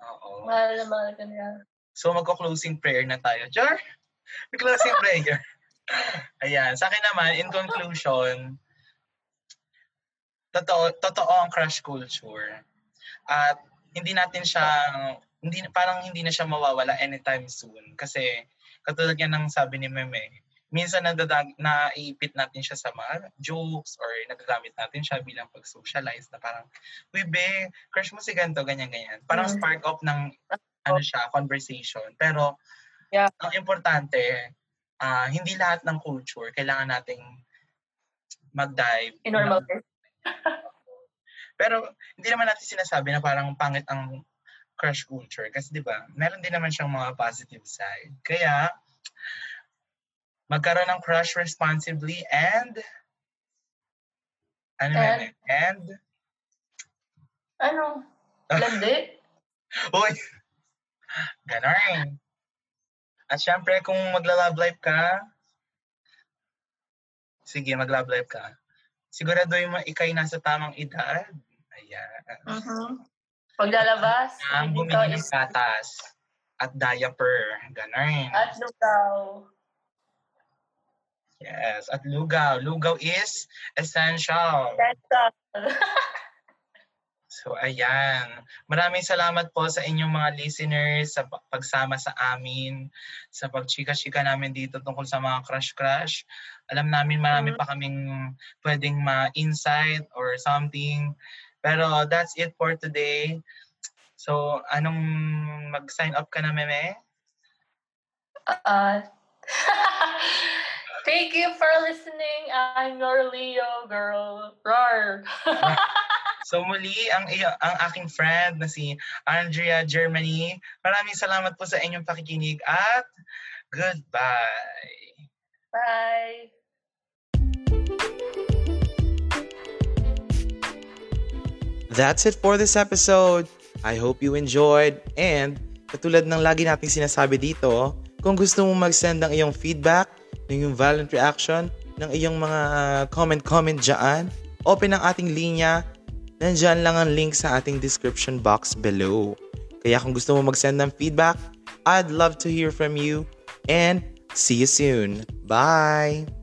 Speaker 1: Oo.
Speaker 2: Mahal na mahal ka niya.
Speaker 1: So magko-closing prayer na tayo. Char! Closing [LAUGHS] prayer. Ayan. Sa akin naman, in conclusion, totoo, totoo ang crush culture. At hindi natin siya, hindi, parang hindi na siya mawawala anytime soon. Kasi katulad yan ng sabi ni Meme, minsan nadadag, naiipit natin siya sa mga jokes or nagagamit natin siya bilang pag-socialize na parang, Uy, be, crush mo si ganito, ganyan-ganyan. Parang
Speaker 2: Mm.
Speaker 1: spark up ng ano siya, conversation. Pero,
Speaker 2: Yeah.
Speaker 1: ang importante, ah hindi lahat ng culture kailangan nating mag-dive.
Speaker 2: In normal
Speaker 1: na-
Speaker 2: case.
Speaker 1: Pero, hindi naman natin sinasabi na parang pangit ang crush culture. Kasi di ba, meron din naman siyang mga positive side. Kaya, magkaroon ng crush responsibly and ano
Speaker 2: And?
Speaker 1: and, and
Speaker 2: Ano? Landi? [LAUGHS]
Speaker 1: Uy! Ganon. At syempre, kung magla-love life ka, sige, mag-love life ka. Siguraduhin mo ikay nasa tamang edad. Ayan.
Speaker 2: Mhm. Paglalabas,
Speaker 1: Ang bumili ng
Speaker 2: is-
Speaker 1: gatas at diaper. Ganon.
Speaker 2: At lugaw.
Speaker 1: Yes. At lugaw. Lugaw is essential.
Speaker 2: All.
Speaker 1: So, ayan. Maraming salamat po sa inyong mga listeners sa pa- pagsama sa amin, sa pagchika-chika namin dito tungkol sa mga crush-crush. Alam namin marami
Speaker 2: Mhm.
Speaker 1: pa kaming pwedeng ma-insight or something. Pero that's it for today. So, anong mag-sign up ka na, Meme?
Speaker 2: Uh, [LAUGHS] thank you for listening. I'm your Leo girl. Roar. [LAUGHS]
Speaker 1: So muli, ang, iyo- ang aking friend na si Andrea Germany. Maraming salamat po sa inyong pakikinig at goodbye.
Speaker 2: Bye.
Speaker 3: That's it for this episode. I hope you enjoyed and katulad ng lagi nating sinasabi dito, kung gusto mo mag-send ng iyong feedback, ng iyong violent reaction, ng iyong mga comment-comment dyan, open ang ating linya, nandyan lang ang link sa ating description box below. Kaya kung gusto mo mag-send ng feedback, I'd love to hear from you and see you soon. Bye!